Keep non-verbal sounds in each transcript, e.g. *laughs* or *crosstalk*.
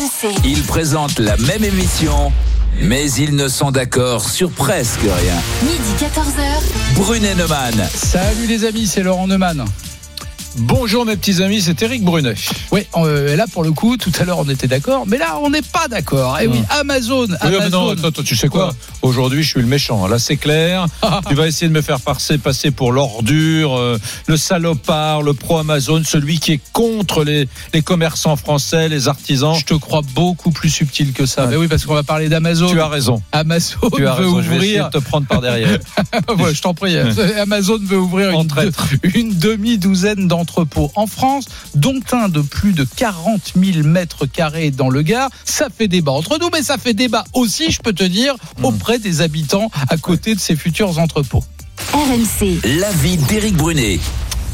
RMC. Ils présentent la même émission, mais ils ne sont d'accord sur presque rien. Midi 14h. Brunet Neumann. Salut les amis, c'est Laurent Neumann. Bonjour mes petits amis, c'est Eric Brunet. Oui, euh, là pour le coup, tout à l'heure on était d'accord, mais là on n'est pas d'accord. Et oui, Amazon, Oui, mais Amazon. non, attends, tu sais quoi, Aujourd'hui, je suis le méchant. Là, c'est clair. *laughs* tu vas essayer de me faire passer, passer pour l'ordure, euh, le salopard, le pro-Amazon, celui qui est contre les, les commerçants français, les artisans. Je te crois beaucoup plus subtil que ça. Ouais. Mais oui, parce qu'on va parler d'Amazon. Tu as raison. Amazon Tu as veut raison. Je vais essayer ouvrir. de te prendre par derrière. *laughs* Ouais, je t'en prie. Amazon veut ouvrir En une, une demi-douzaine d'entrepôts en France, dont un de plus de 40 000 mètres carrés dans le Gard. Ça fait débat entre nous, mais ça fait débat aussi, je peux te dire, Hmm. auprès des habitants à côté de ces futurs entrepôts. RMC. L'avis d'Éric Brunet.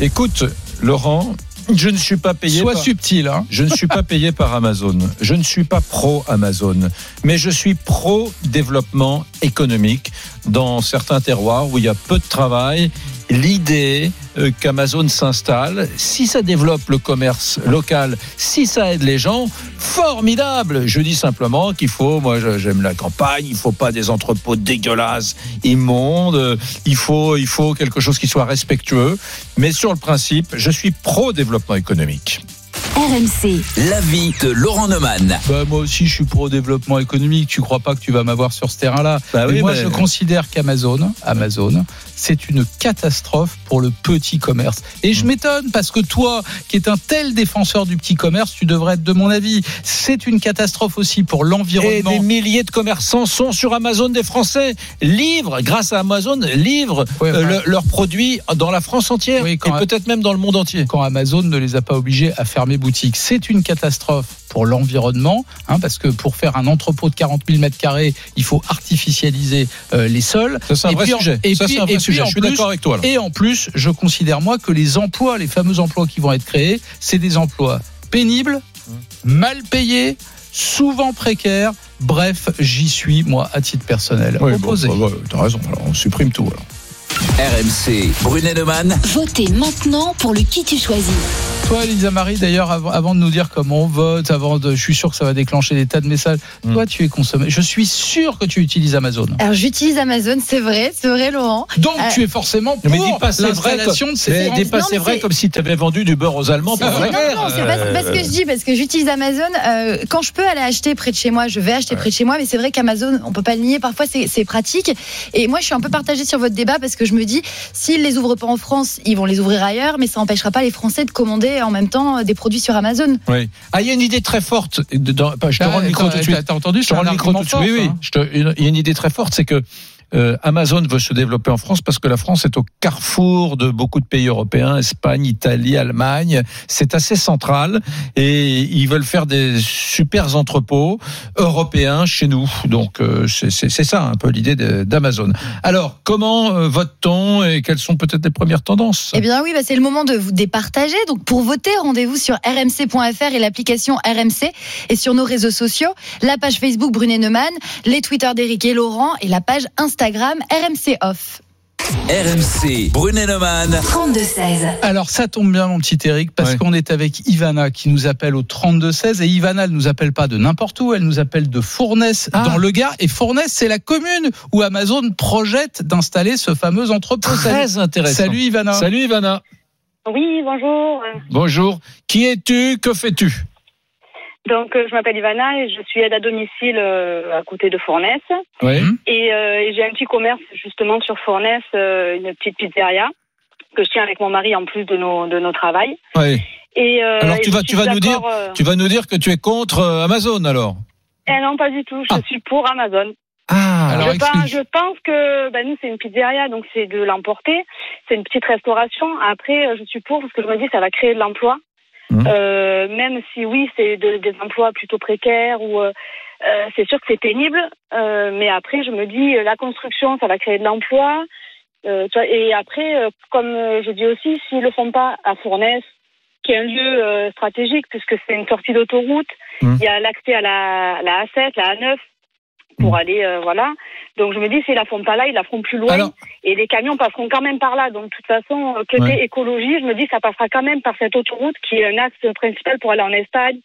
Écoute, Laurent, je ne suis pas payé. Sois par- subtil. Hein. Je ne suis pas payé par Amazon. Je ne suis pas pro Amazon, mais je suis pro développement économique dans certains terroirs où il y a peu de travail. L'idée euh, qu'Amazon s'installe, si ça développe le commerce local, si ça aide les gens, formidable. Je dis simplement qu'il faut, moi j'aime la campagne, il faut pas des entrepôts dégueulasses, immondes. Il faut, il faut quelque chose qui soit respectueux. Mais sur le principe, je suis pro développement économique. RMC. L'avis de Laurent Neumann. Bah, moi aussi, je suis pour le développement économique. Tu crois pas que tu vas m'avoir sur ce terrain-là Bah oui, moi, je considère qu'Amazon, Amazon, c'est une catastrophe pour le petit commerce. Et Mmh. je m'étonne parce que toi, qui es un tel défenseur du petit commerce, tu devrais être de mon avis. C'est une catastrophe aussi pour Et l'environnement. des milliers de commerçants sont sur Amazon des Français, livrent, grâce à Amazon, livrent Ouais, euh, le- leurs produits dans la France entière Oui, quand- et peut-être même dans le monde entier. quand Amazon ne les a pas obligés à fermer boutique. C'est une catastrophe pour l'environnement, hein, parce que pour faire un entrepôt de 40 000 mètres carrés, il faut artificialiser euh, les sols. Ça, c'est un Et vrai puis sujet. et Ça, puis- et puis sujet. Je suis d'accord avec toi. là. Et en plus, je considère moi que les emplois, les fameux emplois qui vont être créés, c'est des emplois pénibles, mal payés, souvent précaires. Bref, j'y suis moi à titre personnel. Oui, bon, bah, t'as raison. Alors, on supprime tout. alors. RMC. Brunet Neumann. Votez maintenant pour le qui tu choisis. Toi, Elisa Marie, d'ailleurs, avant, de nous dire comment on vote, avant de, je suis sûr que ça va déclencher des tas de messages. Mm. Toi, tu es consommé. Je suis sûr que tu utilises Amazon. Alors j'utilise Amazon, c'est vrai, c'est vrai Laurent. Donc, Euh, tu es forcément pour Mais dis pas c'est vrai, l'installation de ces dis pas Non, c'est mais vrai comme si tu avais vendu du beurre aux Allemands pendant la Non, guerre. non, c'est pas, c'est pas ce que je dis, parce que j'utilise Amazon. euh, quand je peux aller acheter près de chez moi, je vais acheter près de chez moi, mais c'est vrai qu'Amazon, on peut pas le nier, parfois c'est c'est pratique. Et moi, je suis un peu partagée sur votre débat parce que je me dis, s'ils les ouvrent pas en France, ils vont les ouvrir ailleurs, mais ça n'empêchera pas les Français de commander en même temps des produits sur Amazon. Oui. Ah, il y a une idée très forte. je te Ah, rends le micro attends, tout de suite. T'as entendu Je te rends le micro tout de suite. Oui, oui. Il y a une idée très forte, c'est que euh, Amazon veut se développer en France parce que la France est au carrefour de beaucoup de pays européens, Espagne, Italie, Allemagne. C'est assez central et ils veulent faire des super entrepôts européens chez nous. Donc euh, c'est ça un peu l'idée d'Amazon. Alors comment euh, vote-t-on et quelles sont peut-être les premières tendances? Eh bien oui, bah, c'est le moment de vous départager. Donc pour voter, rendez-vous sur rmc.fr et l'application RMC et sur nos réseaux sociaux, la page Facebook Brunet Neumann, les Twitter d'Éric et Laurent et la page Instagram RMC Off. RMC. Brunet Neumann. 32-16. Alors ça tombe bien mon petit Eric parce Ouais. qu'on est avec Ivana qui nous appelle au 32 16 et Ivana elle nous appelle pas de n'importe où, elle nous appelle de Fournes Ah. dans le Gard et Fournes c'est la commune où Amazon projette d'installer ce fameux entrepôt. Salut, Très intéressant. Salut Ivana. Salut Ivana. Oui, bonjour. Bonjour. Qui es-tu? Que fais-tu? Donc, euh, je m'appelle Ivana et je suis aide à domicile euh, à côté de Fournes. Oui. Mhm. Et, euh, et j'ai un petit commerce justement sur Fournes, euh, une petite pizzeria que je tiens avec mon mari en plus de nos, de nos travails. Oui. Et, euh, Alors, et tu je vas- tu vas nous dire- euh, Tu vas nous dire que tu es contre euh, Amazon alors? Eh non, pas du tout. Je Ah. suis pour Amazon. Ah Alors, je, pense, explique. je pense que ben, nous, c'est une pizzeria, donc c'est de l'emporter. C'est une petite restauration. Après, je suis pour parce que je me dis ça va créer de l'emploi. Mhm. Euh, même si oui, c'est de- des emplois plutôt précaires ou euh, euh, c'est sûr que c'est pénible. Euh, mais après, je me dis euh, la construction, ça va créer de l'emploi. Euh, et après, euh, comme je dis aussi, s'ils le font pas à Fournes, qui est un lieu euh, stratégique puisque c'est une sortie d'autoroute, Mhm. il y a l'accès à la, la A7, la A9 pour Mhm. aller euh, voilà. Donc je me dis s'ils la font pas là, ils la feront plus loin Alors- et les camions passeront quand même par là. Donc de toute façon euh, côté Ouais. écologie, je me dis ça passera quand même par cette autoroute qui est un axe principal pour aller en Espagne,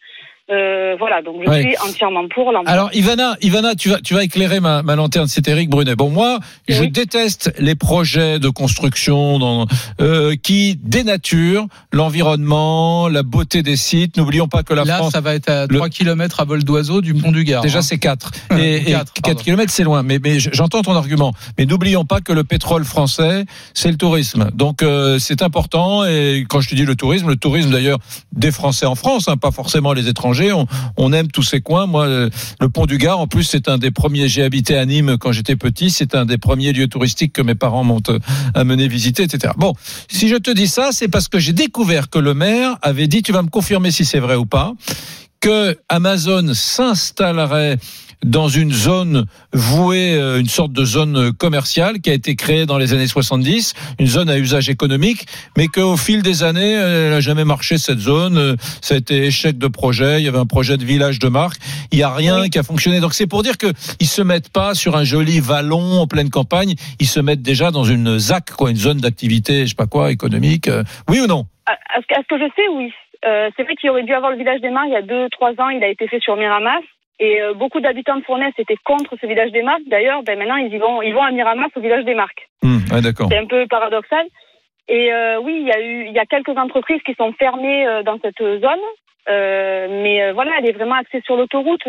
Euh, voilà, donc je Ouais. suis entièrement pour. Alors Ivana, Ivana, tu vas, tu vas éclairer ma, ma lanterne. C'est Eric Brunet. Bon, moi, je déteste les projets de construction dans, euh, qui dénaturent l'environnement, la beauté des sites. N'oublions pas que la Là, France. ça va être à le- 3 km à vol d'oiseau du pont du Gard. Déjà, hein. c'est 4. Ou *laughs* Et, et quatre, 4 pardon. km, c'est loin. Mais, mais j'entends ton argument. Mais n'oublions pas que le pétrole français, c'est le tourisme. Donc, euh, c'est important. Et quand je te dis le tourisme, le tourisme d'ailleurs des Français en France, hein, pas forcément les étrangers. On, aime tous ces coins. Moi, euh, le pont du Gard, en plus, c'est un des premiers. J'ai habité à Nîmes quand j'étais petit. C'est un des premiers lieux touristiques que mes parents m'ont euh, amené visiter, etc. Bon, si je te dis ça, c'est parce que j'ai découvert que le maire avait dit, tu vas me confirmer si c'est vrai ou pas, que Amazon s'installerait dans une zone vouée, euh, une sorte de zone commerciale qui a été créée dans les années 70, une zone à usage économique, mais qu'au fil des années, elle n'a jamais marché cette zone. Euh, Ça a été échec de projet. Il y avait un projet de village de marque. Il n'y a rien qui a fonctionné. Donc c'est pour dire que ils se mettent pas sur un joli vallon en pleine campagne. Ils se mettent déjà dans une ZAC, quoi, une zone d'activité, je sais pas quoi, économique. Euh, Oui ou non? À, à ce, que- à ce que je sais, oui. Euh, c'est vrai qu'il aurait dû avoir le village des Marques il y a deux, trois ans. Il a été fait sur Miramas. Et euh, beaucoup d'habitants de Fournaise étaient contre ce village des Marques. D'ailleurs, ben, maintenant, ils y vont, ils vont à Miramas au village des Marques. D'accord. C'est un peu paradoxal. Et euh, oui, il y a eu, il y a quelques entreprises qui sont fermées euh, dans cette zone. Mais voilà, elle est vraiment axée sur l'autoroute.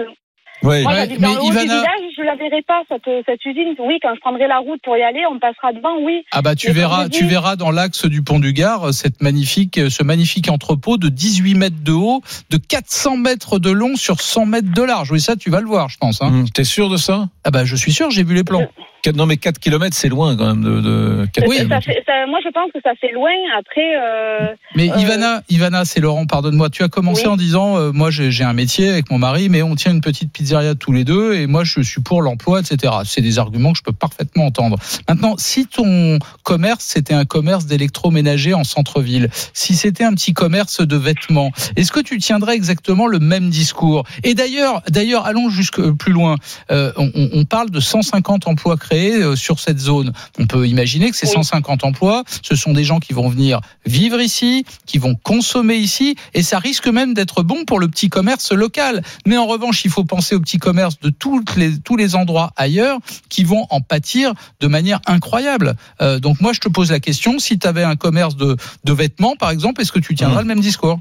Ouais. Moi, Ouais, j'habite dans mais le haut Ivana- du village, je la verrai pas cette, cette usine. Oui, quand je prendrai la route pour y aller, on passera devant. Oui, Ah bah tu Mais verras, tu verras dans l'axe du pont du Gard euh, cette magnifique, euh, ce magnifique entrepôt de 18 mètres de haut, de 400 mètres de long sur 100 mètres de large. Oui, ça tu vas le voir, je pense. Hein. Hum, T'es sûr de ça? Ah bah je suis sûr, j'ai vu les plans. Non mais 4 km c'est loin quand même de, de 4 Oui. ça fait, ça- moi je pense que ça fait loin. Après, euh, Mais Euh, Ivana, Ivana, c'est Laurent, pardonne-moi. Tu as commencé Oui. en disant, euh, moi j'ai j'ai un métier avec mon mari, mais on tient une petite pizzeria tous les deux, et moi je suis pour l'emploi, etc. C'est des arguments que je peux parfaitement entendre. Maintenant, si ton commerce c'était un commerce d'électroménager en centre-ville, si c'était un petit commerce de vêtements, est-ce que tu tiendrais exactement le même discours? Et d'ailleurs, d'ailleurs, allons jusque plus loin. Euh, on- on parle de 150 emplois créés euh, sur cette zone. On peut imaginer que ces Oui. 150 emplois, ce sont des gens qui vont venir vivre ici, qui vont consommer ici, et ça risque même d'être bon pour le petit commerce local. Mais en revanche, il faut penser au petit commerce de toutes les, tous les endroits ailleurs qui vont en pâtir de manière incroyable. Euh, donc moi, je te pose la question, si tu avais un commerce de, de vêtements, par exemple, est-ce que tu tiendras le même discours?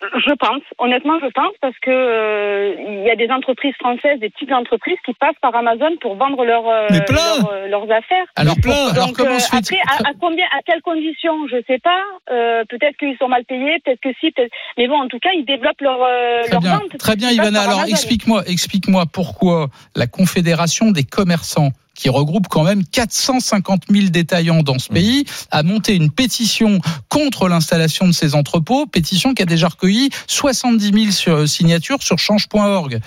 Je pense, honnêtement, je pense, parce que euh, il y a des entreprises françaises, des petites entreprises qui passent par Amazon pour vendre leurs euh, euh, leurs affaires. alors, plein. alors comment se fait après, à, à combien, à quelles conditions, je sais pas. Euh, peut-être qu'ils sont mal payés, peut-être que si, peut-être. Mais bon, en tout cas, ils développent leur euh, Très leur bien, vente. très bien, Ivana. Alors, explique-moi, explique-moi pourquoi la Confédération des commerçants, qui regroupe quand même 450 000 détaillants dans Mmh. ce pays, a monté une pétition contre l'installation de ces entrepôts, pétition qui a déjà recueilli 70 000 sur- signatures sur change.org.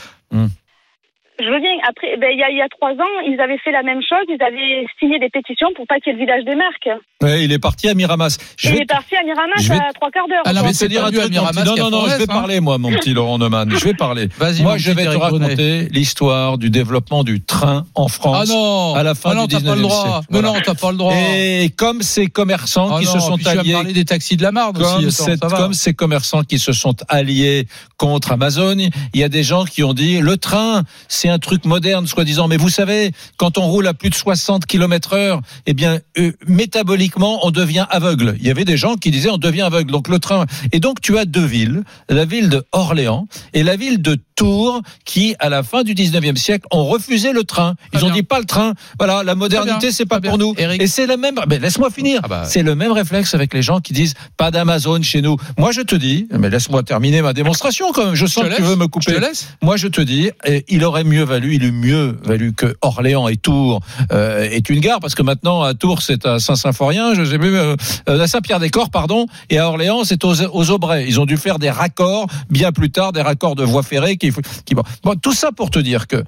Je veux bien. Après, ben, il y a, il y a trois ans, ils avaient fait la même chose. Ils avaient signé des pétitions pour pas qu'il y ait le village des marques. Ouais, il est parti à Miramas. Je il vais est parti à Miramas je vais- à trois quarts d'heure. Ah non, je mais vais te c'est dire un truc, Miramas Non, non, non, je vais hein. parler, moi, mon petit Laurent Neumann. Je vais parler. Vas-y, Moi, je vais te raconter l'histoire du développement du train en Ah France. non, à la fin ah non, du t'as pas le 19e droit. siècle. Mais Voilà. non, t'as pas le droit. Et comme ces commerçants Ah qui non, se sont tu alliés parler des taxis de la Marne aussi. Cette- comme ces commerçants qui se sont alliés contre Amazon, il y a des gens qui ont dit le train, c'est un truc moderne, soi-disant. Mais vous savez, quand on roule à plus de 60 km heure, bien, euh, métaboliquement, on devient aveugle. Il y avait des gens qui disaient on devient aveugle. Donc le train. Et donc tu as deux villes, la ville de Orléans et la ville de Tours, qui à la fin du 19e siècle ont refusé le train. Ils Très ont bien. dit pas le train. Voilà, la modernité, c'est pas très pour bien. nous. Eric. Et c'est le même. Mais laisse-moi finir. Ah bah. C'est le même réflexe avec les gens qui disent pas d'Amazon chez nous. Moi, je te dis, mais laisse-moi terminer ma démonstration quand même. Je Je sens que tu veux me Je couper. te laisse. Moi, je te dis, il aurait mieux valu, il eût mieux valu que Orléans et Tours euh, est une gare, parce que maintenant à Tours c'est à Saint-Symphorien, je sais plus, euh, euh, à Saint-Pierre-des-Corps, pardon, et à Orléans c'est aux, aux Aubrais. Ils ont dû faire des raccords bien plus tard, des raccords de voies ferrées qui bon. Tout ça pour te dire que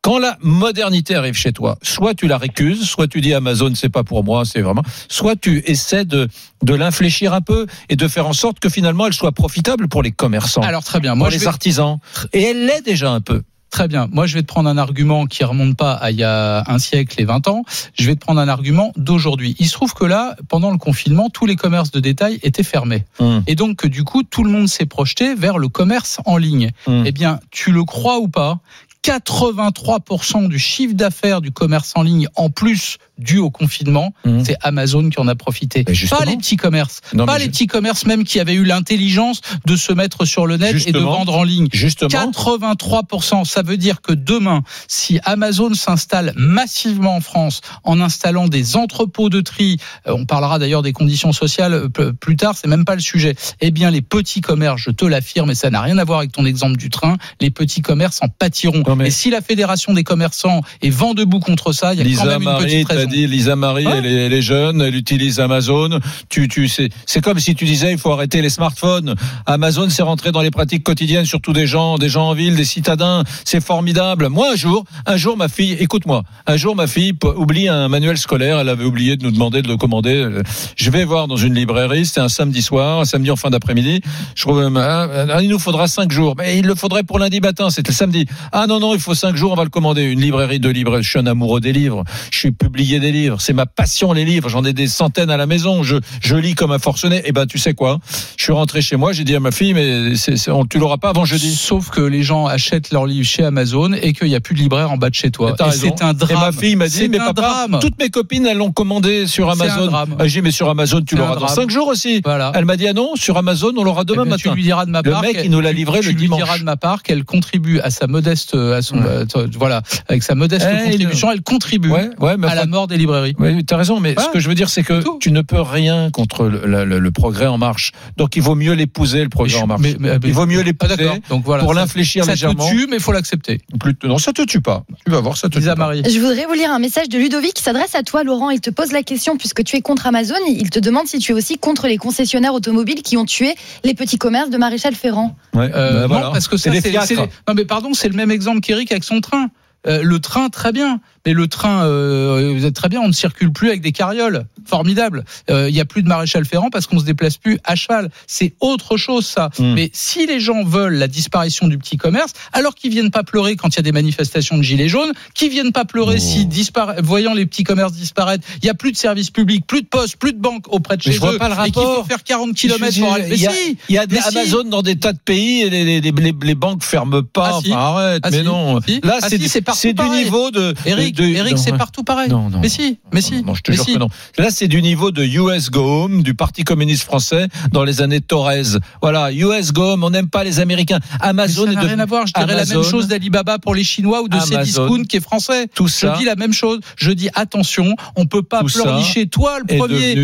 quand la modernité arrive chez toi, soit tu la récuses, soit tu dis Amazon c'est pas pour moi, c'est vraiment, soit tu essaies de de l'infléchir un peu et de faire en sorte que finalement elle soit profitable pour les commerçants Alors très bien. pour Moi, je les vais- artisans. Et elle l'est déjà un peu. Très bien. Moi, je vais te prendre un argument qui remonte pas à il y a un siècle et 20 ans. Je vais te prendre un argument d'aujourd'hui. Il se trouve que là, pendant le confinement, tous les commerces de détail étaient fermés. Hum. Et donc, que du coup, tout le monde s'est projeté vers le commerce en ligne. Hum. Eh bien, tu le crois ou pas 83% du chiffre d'affaires du commerce en ligne, en plus dû au confinement, Hum. c'est Amazon qui en a profité. Pas les petits commerces. Non, pas les petits commerces même qui avaient eu l'intelligence de se mettre sur le net et de vendre en ligne. Justement. 83%, ça veut dire que demain, si Amazon s'installe massivement en France en installant des entrepôts de tri, euh, on parlera d'ailleurs des conditions sociales euh, plus tard, c'est même pas le sujet. Eh bien, les petits commerces, je te l'affirme, et ça n'a rien à voir avec ton exemple du train, les petits commerces en pâtiront. Mais- Et si la fédération des commerçants est vent debout contre ça, il y a quand Lisa même une Marie, petite raison. Dit Lisa Marie, Ouais. elle, est, elle est jeune, elle utilise Amazon. Tu, tu, c'est, comme si tu disais il faut arrêter les smartphones. Amazon c'est rentré dans les pratiques quotidiennes, surtout des gens, des gens en ville, des citadins. C'est formidable. Moi un jour, un jour ma fille, écoute-moi, un jour ma fille oublie un manuel scolaire. Elle avait oublié de nous demander de le commander. Euh, Je vais voir dans une librairie. C'était un samedi soir, un samedi en fin d'après-midi. Je trouve, euh, ah, ah, il nous faudra cinq jours. Mais il le faudrait pour lundi matin. C'était le samedi. Ah non non, il faut cinq jours. On va le commander. Une librairie de livres. Je suis un amoureux des livres. Je suis publié des livres. C'est ma passion les livres. J'en ai des centaines à la maison. Je, je lis comme un forcené. Et ben tu sais quoi? Je suis rentré chez moi. J'ai dit à ma fille, mais c'est- on, tu l'auras pas avant jeudi. Sauf que les gens achètent leurs livres chez Amazon et qu'il n'y a plus de libraire en bas de chez toi. C'est un drame. Et ma fille m'a dit, mais papa, drame. toutes mes copines, elles l'ont commandé sur Amazon. Ah, J'ai dit, mais sur Amazon, tu l'auras dans drame. cinq jours aussi. Voilà. Elle m'a dit, ah non, sur Amazon, on l'aura demain Eh ben, matin. Tu lui diras de ma Le part. mec, qu'elle- il nous l'a tu- livré tu le lui dimanche. diras de ma part qu'elle contribue à sa modeste, à son, Ouais. euh, voilà, avec sa modeste Eh, contribution, elle contribue Ouais, ouais, mais à la mort des librairies. Oui, tu as raison, mais ce que je veux dire, c'est que Tout. tu ne peux rien contre le, le- le- le progrès en marche. Donc il vaut mieux l'épouser, le progrès je- en marche. mais- mais- il vaut mieux Ah, l'épouser d'accord. Donc voilà. pour ça- l'infléchir ça légèrement. te tue, mais il faut l'accepter. Plus- Non, ça te tue pas. Tu vas voir, ça te tue Lisa pas. Marie. Je voudrais vous lire un message de Ludovic qui s'adresse à toi, Laurent. Il te pose la question, puisque tu es contre Amazon, il te demande si tu es aussi contre les concessionnaires automobiles qui ont tué les petits commerces de Maréchal Ferrand. Ouais, Euh, ben voilà. Non, parce que ça, c'est Non, mais pardon, c'est le même exemple qu'Eric avec son train. Euh, le train, très bien. Mais le train, euh, vous êtes très bien, on ne circule plus avec des carrioles. Formidable. Euh, Il y a plus de maréchal Ferrand parce qu'on se déplace plus à cheval. C'est autre chose, ça. Mm. Mais si les gens veulent la disparition du petit commerce, alors qu'ils viennent pas pleurer quand il y a des manifestations de gilets jaunes, qu'ils viennent pas pleurer Oh. si dispara- voyant les petits commerces disparaître, il y a plus de services publics, plus de postes, plus de banques auprès de Mais chez je vois eux, pas le et qu'il faut rapport. faire 40 Je veux km dire, pour aller. Mais il y a- si Il y a des si. Amazon dans des tas de pays et les, les, les, les banques ferment pas. Ah, si. Enfin, arrête, Ah, mais non. Si. Là, Ah, c'est du, niveau de. Eric, de- Eric, c'est partout pareil. Non, non. Mais si, mais si. Non, je te mais jure si. que non. Là, c'est du niveau de US Go Home, du Parti communiste français dans les années Torres. Voilà, US Go Home, on n'aime pas les Américains. Mais Amazon ça est n'a de- rien à voir. Je dirais la même chose d'Alibaba pour les Chinois ou de. Cdiscount qui est français. Tout Je ça. dis la même chose. Je dis attention, on peut pas ça pleurnicher. Toi, le premier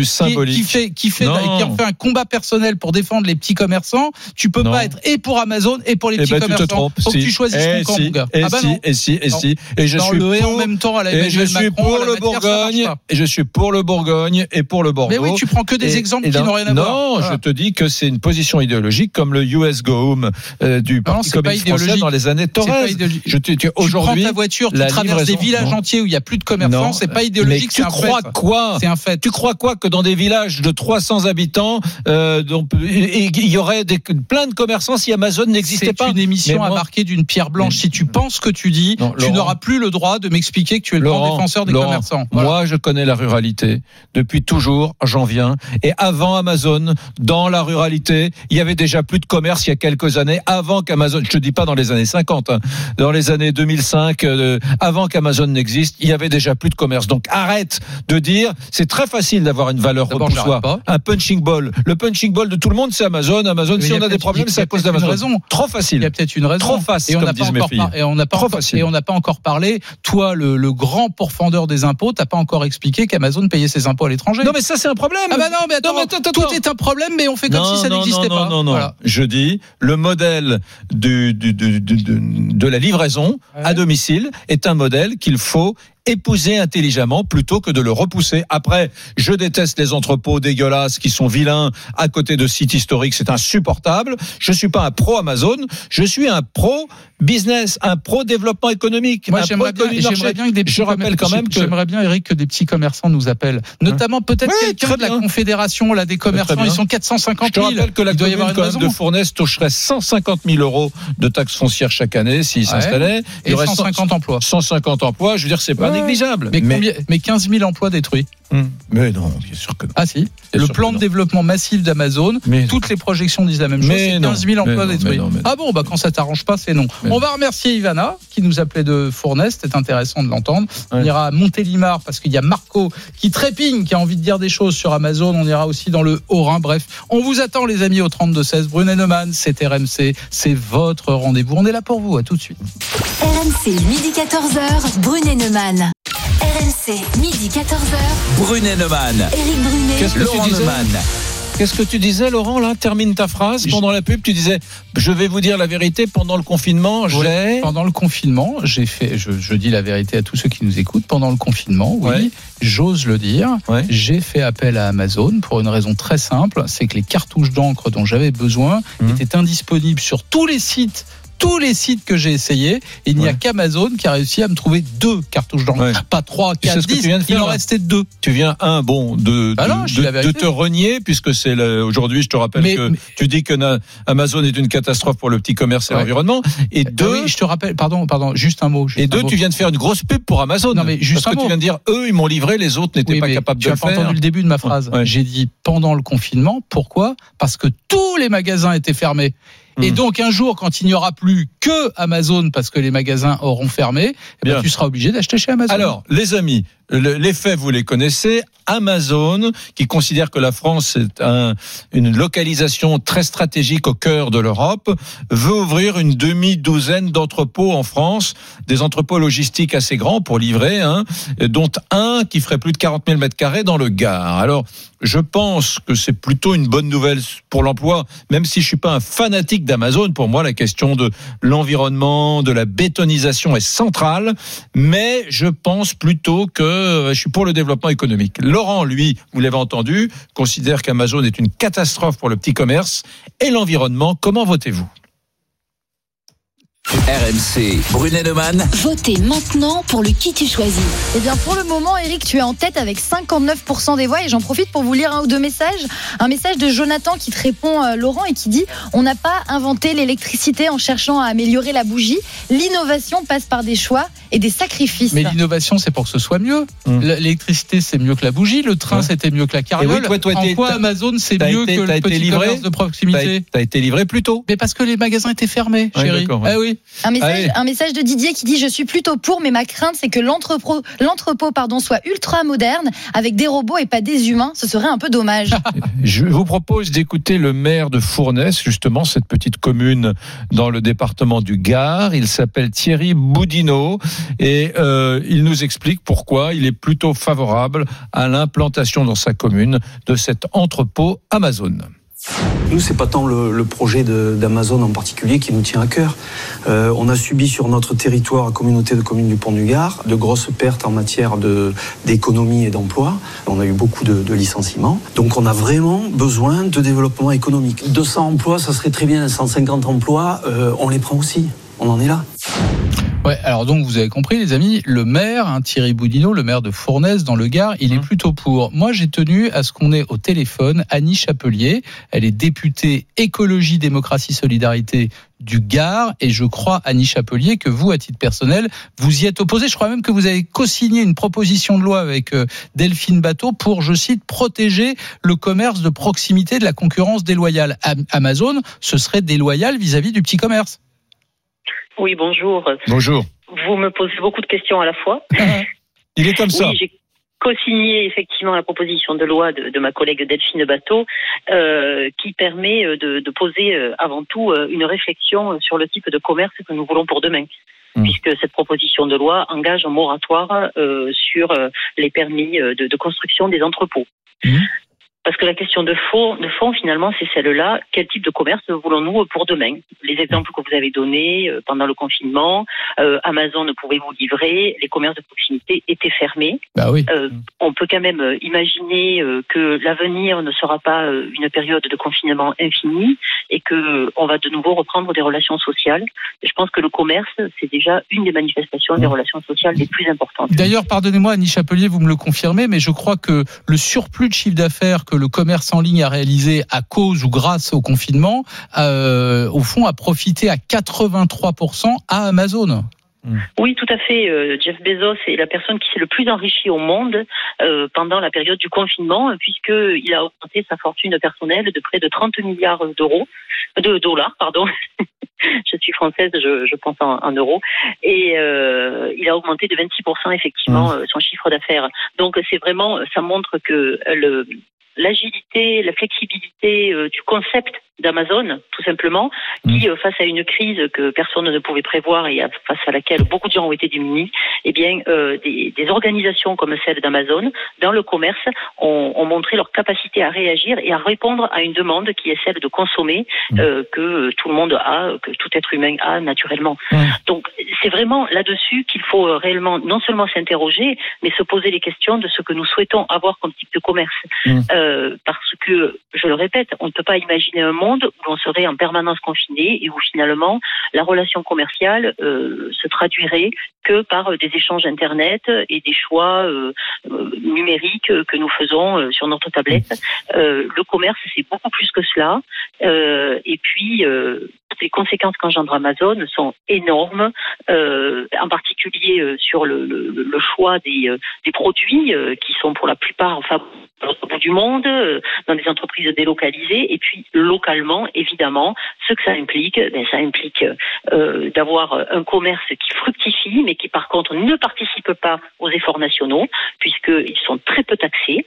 qui, fait qui fait qui en fait un combat personnel pour défendre les petits commerçants, tu peux Non. pas être et pour Amazon et pour les Eh petits ben, tu te commerçants. trompes. Faut si. que tu choisisses Eh, ton camp, mon gars. Et ah bah si, et si, et si. Et je suis en pour, même temps à la et je suis Macron, pour le Bourgogne, et je suis pour le Bourgogne et pour le Bordeaux. Mais oui, tu prends que des Et- exemples et qui non, n'ont rien à non, voir. je Voilà. te dis que c'est une position idéologique comme le US Go Home euh, du Parti pas communiste français dans les années Torres. Je te Tu prends aujourd'hui ta voiture, tu traverses des villages non. entiers où il y a plus de commerçants, Non, c'est pas idéologique, tu c'est un crois fait. quoi? C'est un fait. Tu crois quoi que dans des villages de 300 habitants, euh, donc, il y aurait des, plein de commerçants si Amazon n'existait pas? C'est une émission à marquer d'une pierre blanche. Si tu penses que tu dis, Non, tu n'auras plus le droit de m'expliquer que tu es le grand Laurent, défenseur des Laurent, commerçants. Voilà. Moi, je connais la ruralité depuis toujours. J'en viens. Et avant Amazon, dans la ruralité, il y avait déjà plus de commerce il y a quelques années. Avant qu'Amazon, je te dis pas dans les années 50, hein, dans les années 2005, euh, avant qu'Amazon n'existe, il y avait déjà plus de commerce. Donc arrête de dire. C'est très facile d'avoir une valeur pas. Un punching ball. Le punching ball de tout le monde, c'est Amazon. Amazon. Mais si il a on a des problèmes, il c'est à cause d'Amazon. raison. Trop Il facile. y a peut-être une raison. Trop face, et on n'a pas encore par- et on pas Trop encore facile. et on n'a pas encore parlé. Toi, le, le grand pourfendeur des impôts, t'as pas encore expliqué qu'Amazon payait ses impôts à l'étranger. Non, mais ça, c'est un problème. ah bah non, mais attends, Non, mais attends, attends, tout est un problème, mais on fait comme non, si ça n'existait pas. Non, non, non. Voilà. Je dis, le modèle du, du- du- du- du- de la livraison Ouais. à domicile est un modèle qu'il faut épouser intelligemment plutôt que de le repousser. Après, je déteste les entrepôts dégueulasses qui sont vilains à côté de sites historiques, c'est insupportable. Je suis pas un pro Amazon, je suis un pro business, un pro développement économique. Moi, j'aimerais bien, bien que des petits Je rappelle quand même que j'aimerais bien, Eric, que des petits commerçants nous appellent. Notamment peut-être Oui, quelqu'un de la. Confédération, là, des commerçants. Ils sont je 450 te 000. rappelle que la doit y avoir une de Fournaise toucherait 150 000 euros de taxes foncières chaque année s'il Ouais. s'installait. Il y Et aurait 150 emplois. 150 emplois. Je veux dire, c'est pas Ouais. Négligeable. Mais, combien- mais 15 000 emplois détruits. Hum. Mais non, bien sûr que non. Ah si. Le plan de développement massif d'Amazon, toutes les projections disent la même chose. Mais C'est non, 15 000 mais emplois non, détruits. mais non, mais non. Ah bon, bah quand ça t'arrange pas, c'est non. Mais On non. va remercier Ivana qui nous appelait de Fournaise. C'était intéressant de l'entendre. On ira à Montélimar parce qu'il y a Marco qui trépigne, qui a envie de dire des choses sur Amazon. On ira aussi dans le Haut-Rhin. Bref, on vous attend les amis au 32-16. Brunet-Neumann, c'est RMC. C'est votre rendez-vous. On est là pour vous. À tout de suite. RMC, midi 14h, Brunet-Neumann. RMC, midi 14h, Brunet Neumann. Éric Brunet. Qu'est-ce que tu Laurent disais Neumann. Qu'est-ce que tu disais, Laurent, là? Termine ta phrase. Pendant la pub, tu disais Je vais vous dire la vérité. Pendant le confinement, j'ai. Pendant le confinement, j'ai fait, je, je dis la vérité à tous ceux qui nous écoutent, pendant le confinement, oui, Ouais. j'ose le dire, Ouais. j'ai fait appel à Amazon pour une raison très simple, c'est que les cartouches d'encre dont j'avais besoin Mhm. étaient indisponibles sur tous les sites. Tous les sites que j'ai essayés, il n'y a Ouais. qu'Amazon qui a réussi à me trouver deux cartouches d'encre. Ouais. Pas trois, Tu quatre, tu dix. viens de Il en restait deux. Tu viens, un, bon, de, Bah non, de- de te renier, puisque c'est aujourd'hui, je te rappelle Mais- que mais- tu dis que na- Amazon est une catastrophe pour le petit commerce et Ouais. l'environnement. Et Ah deux, oui, je te rappelle, pardon, pardon, juste un mot. juste et deux, mot. tu viens de faire une grosse pub pour Amazon. Non, mais juste parce un que mot. tu viens de dire, eux, ils m'ont livré, les autres n'étaient Oui, pas capables tu de as le faire. entendu le début de ma phrase. J'ai dit pendant le confinement. Pourquoi? Parce que tous les magasins étaient fermés. Et Hmm. donc un jour, quand il n'y aura plus que Amazon, parce que les magasins auront fermé, eh ben, tu seras obligé d'acheter chez Amazon. Alors, les amis, le- les faits, vous les connaissez. Amazon, qui considère que la France est un- une localisation très stratégique au cœur de l'Europe, veut ouvrir une demi-douzaine d'entrepôts en France, des entrepôts logistiques assez grands pour livrer, hein, dont un qui ferait plus de 40 000 mètres carrés dans le Gard. Alors, je pense que c'est plutôt une bonne nouvelle pour l'emploi, même si je suis pas un fanatique d'Amazon. Pour moi, la question de l'environnement, de la bétonisation est centrale, mais je pense plutôt que euh, je suis pour le développement économique. Laurent, lui, vous l'avez entendu, considère qu'Amazon est une catastrophe pour le petit commerce et l'environnement. Comment votez-vous? RMC, Brunet Neumann. Votez maintenant pour le qui tu choisis. Eh bien, pour le moment, Eric, tu es en tête avec 59% des voix et j'en profite pour vous lire un ou deux messages. Un message de Jonathan qui te répond, euh, Laurent, et qui dit On n'a pas inventé l'électricité en cherchant à améliorer la bougie. L'innovation passe par des choix et des sacrifices. Mais l'innovation, c'est pour que ce soit mieux. Hum. L'électricité, c'est mieux que la bougie. Le train, Ouais. c'était mieux que la carriole. oui, toi, toi, en quoi Amazon, c'est mieux été- que le petit livré commerce de proximité t'as été livré plus tôt Mais parce que les magasins étaient fermés, chérie. ouais. Ah oui. Un message, Allez. un message de Didier qui dit Je suis plutôt pour, mais ma crainte, c'est que l'entrepôt l'entrepôt, pardon, soit ultra moderne, avec des robots et pas des humains. Ce serait un peu dommage. *laughs* Je vous propose d'écouter le maire de Fournaise, justement, cette petite commune dans le département du Gard. Il s'appelle Thierry Boudinot et euh, il nous explique pourquoi il est plutôt favorable à l'implantation dans sa commune de cet entrepôt Amazon. Nous, c'est pas tant le, projet d'Amazon en particulier qui nous tient à cœur. Euh, on a subi sur notre territoire, communauté de communes du Pont du Gard, de grosses pertes en matière d'économie et d'emploi. On a eu beaucoup de, de licenciements. Donc, on a vraiment besoin de développement économique. 200 emplois, ça serait très bien. 150 emplois, euh, on les prend aussi. On en est là. Ouais, alors donc vous avez compris les amis, le maire, hein, Thierry Boudinot, le maire de Fournaise dans le Gard, il est Mmh. plutôt pour. Moi j'ai tenu à ce qu'on ait au téléphone Annie Chapelier, elle est députée écologie, démocratie, solidarité du Gard et je crois Annie Chapelier que vous à titre personnel vous y êtes opposé. Je crois même que vous avez co-signé une proposition de loi avec euh, Delphine Bateau pour, je cite, protéger le commerce de proximité de la concurrence déloyale. Am- Amazon, ce serait déloyal vis-à-vis du petit commerce. Oui, bonjour. Bonjour. Vous me posez beaucoup de questions à la fois. *laughs* Il est comme ça. Oui, j'ai co-signé effectivement la proposition de loi de, de ma collègue Delphine Bateau euh, qui permet euh, de, de poser euh, avant tout euh, une réflexion sur le type de commerce que nous voulons pour demain. Mm. Puisque cette proposition de loi engage un moratoire euh, sur les permis de, de construction des entrepôts. Mhm. Parce que la question de fond, de fond finalement, c'est celle-là. Quel type de commerce voulons-nous pour demain Les exemples que vous avez donnés euh, pendant le confinement, euh, Amazon ne pouvait vous livrer, les commerces de proximité étaient fermés. Bah oui. Euh, on peut quand même euh, imaginer euh, que l'avenir ne sera pas euh, une période de confinement infini et que euh, on va de nouveau reprendre des relations sociales. Je pense que le commerce, c'est déjà une des manifestations des relations sociales les plus importantes. D'ailleurs, pardonnez-moi, Annie Chapelier, vous me le confirmez, mais je crois que le surplus de chiffre d'affaires que le commerce en ligne a réalisé à cause ou grâce au confinement, euh, au fond, a profité à 83% à Amazon. Oui, tout à fait. Euh, Jeff Bezos est la personne qui s'est le plus enrichie au monde euh, pendant la période du confinement, puisqu'il a augmenté sa fortune personnelle de près de 30 milliards d'euros, de dollars, pardon. *laughs* je suis française, je, je pense en, en, euros. Et euh, il a augmenté de 26% effectivement mmh. son chiffre d'affaires. Donc c'est vraiment, ça montre que le l'agilité, la flexibilité euh, du concept d'Amazon, tout simplement, qui, euh, face à une crise que personne ne pouvait prévoir et face à laquelle beaucoup de gens ont été démunis, eh bien, euh, des, des, organisations comme celle d'Amazon, dans le commerce, ont, ont, montré leur capacité à réagir et à répondre à une demande qui est celle de consommer, euh, que tout le monde a, que tout être humain a naturellement. Donc, c'est vraiment là-dessus qu'il faut réellement non seulement s'interroger, mais se poser les questions de ce que nous souhaitons avoir comme type de commerce. Euh, parce que, je le répète, on ne peut pas imaginer un monde où l'on serait en permanence confiné et où finalement la relation commerciale euh, se traduirait que par des échanges Internet et des choix euh, numériques que nous faisons sur notre tablette. le commerce, c'est beaucoup plus que cela. et puis, les conséquences qu'engendre Amazon sont énormes, euh, en particulier euh, sur le, le, le choix des, euh, des, produits qui sont pour la plupart enfin, au bout du monde, dans des entreprises délocalisées, et puis localement, évidemment, ce que ça implique, ben, ça implique euh, d'avoir un commerce qui fructifie, mais qui par contre ne participe pas aux efforts nationaux, puisqu'ils sont très peu taxés.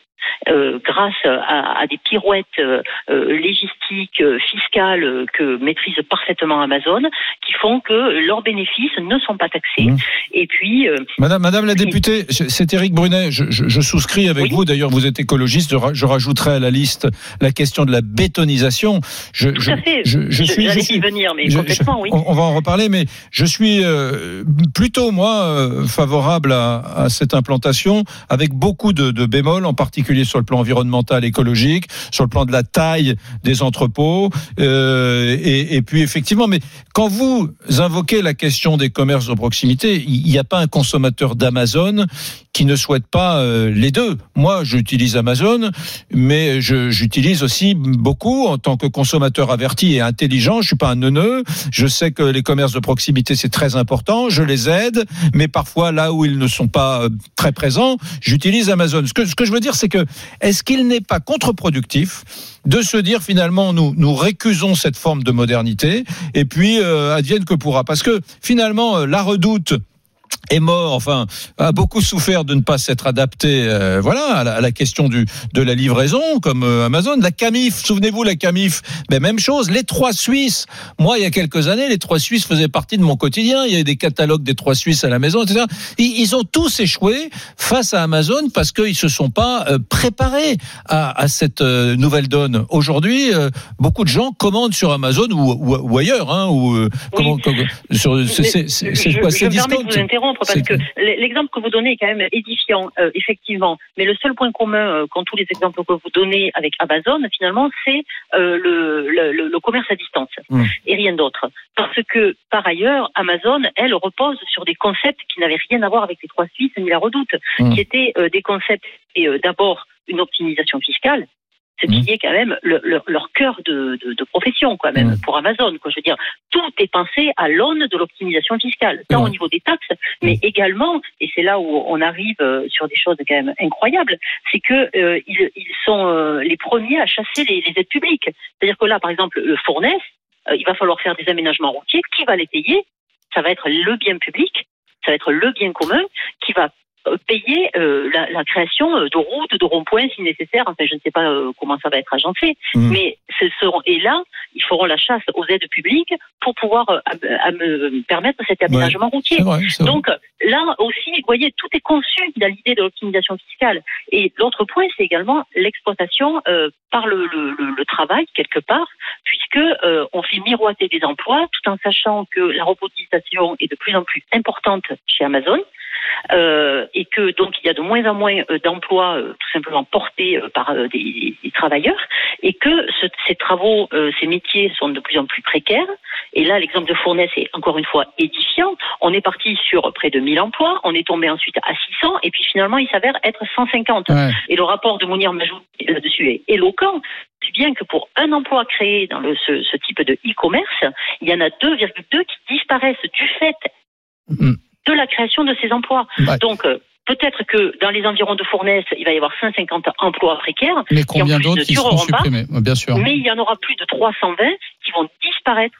Euh, grâce à, à, des pirouettes euh, légistiques, fiscales que maîtrise parfaitement Amazon, qui font que leurs bénéfices ne sont pas taxés. Mmh. Et puis, euh, Madame, Madame la députée, c'est Éric Brunet. Je, je, je souscris avec oui. vous. D'ailleurs, vous êtes écologiste. Je, rajouterai à la liste la question de la bétonisation. Je, Tout à fait. Je, je suis. J'allais y venir, mais complètement, oui. On, va en reparler, mais je suis euh, plutôt moi euh, favorable à, à, cette implantation, avec beaucoup de, de bémols, en particulier sur le plan environnemental, écologique, sur le plan de la taille des entrepôts, euh, et, et, puis effectivement, mais quand vous invoquez la question des commerces de proximité, il n'y a pas un consommateur d'Amazon qui ne souhaite pas les deux. Moi, j'utilise Amazon, mais j'utilise aussi beaucoup en tant que consommateur averti et intelligent. Je suis pas un neuneu. Je sais que les commerces de proximité c'est très important. Je les aide, mais parfois là où ils ne sont pas euh, très présents, j'utilise Amazon. Ce que, ce que je veux dire, c'est que est-ce qu'il n'est pas contre-productif de se dire finalement nous nous récusons cette forme de modernité et puis euh, advienne que pourra? Parce que finalement la redoute est mort, enfin, a beaucoup souffert de ne pas s'être adapté, euh, voilà, à la, à la, question du de la livraison, comme euh, Amazon. La Camif, souvenez-vous, la Camif, ben, même chose. Les trois Suisses, moi, il y a quelques années, les trois Suisses faisaient partie de mon quotidien. Il y avait des catalogues des trois Suisses à la maison, etc. Ils, ils ont tous échoué face à Amazon parce qu'ils se sont pas euh, préparés à, à cette euh, nouvelle donne. Aujourd'hui, euh, beaucoup de gens commandent sur Amazon ou, ou, ou ailleurs, hein, ou oui. comment, comment, sur, c'est quoi, c'est discount parce que l'exemple que vous donnez est quand même édifiant, euh, effectivement. Mais le seul point commun euh, qu'ont tous les exemples que vous donnez avec Amazon, finalement, c'est euh, le, le, le, commerce à distance mmh. et rien d'autre. Parce que, par ailleurs, Amazon, elle, repose sur des concepts qui n'avaient rien à voir avec les trois Suisses ni la redoute, mmh. qui étaient des concepts, d'abord, une optimisation fiscale, ce qui mmh. est quand même le, le, leur cœur de, de, de, profession, quoi, même mmh. pour Amazon. Quoi. Je veux dire, tout est pensé à l'aune de l'optimisation fiscale, tant mmh. au niveau des taxes, mais également, et c'est là où on arrive euh, sur des choses quand même incroyables, c'est que euh, ils, ils, sont euh, les premiers à chasser les, les aides publiques. C'est-à-dire que là, par exemple, le Fournès, euh, il va falloir faire des aménagements routiers. Qui va les payer? Ça va être le bien public ça va être le bien commun qui va payer euh, la, la, création de routes, de ronds-points si nécessaire. Enfin, je ne sais pas euh, comment ça va être agencé, mmh. mais ce seront et là, ils feront la chasse aux aides publiques pour pouvoir euh, à, à me permettre cet aménagement ouais, routier. Vrai, Donc, là aussi, vous voyez, tout est conçu dans l'idée de l'optimisation fiscale. Et l'autre point, c'est également l'exploitation euh, par le, le, le, le travail quelque part, puisque euh, on fait miroiter des emplois, tout en sachant que la robotisation est de plus en plus importante chez Amazon. Euh, et que donc il y a de moins en moins euh, d'emplois euh, tout simplement portés par des, des travailleurs et que ce- ces travaux, ces métiers sont de plus en plus précaires. Et là, l'exemple de Fournaise est encore une fois édifiant. On est parti sur près de 1000 emplois, on est tombé ensuite à 600 et puis finalement il s'avère être 150. Ouais. Et le rapport de Mounir Majou là-dessus est éloquent. Bien que pour un emploi créé dans le, ce, ce type de e-commerce, il y en a 2,2 qui disparaissent du fait Mm. De la création de ces emplois. Ouais. Donc, euh, peut-être que dans les environs de Fournaise, il va y avoir 150 emplois précaires, Mais combien d'autres qui seront supprimés? Bien sûr. mais il y en aura plus de 320 qui vont disparaître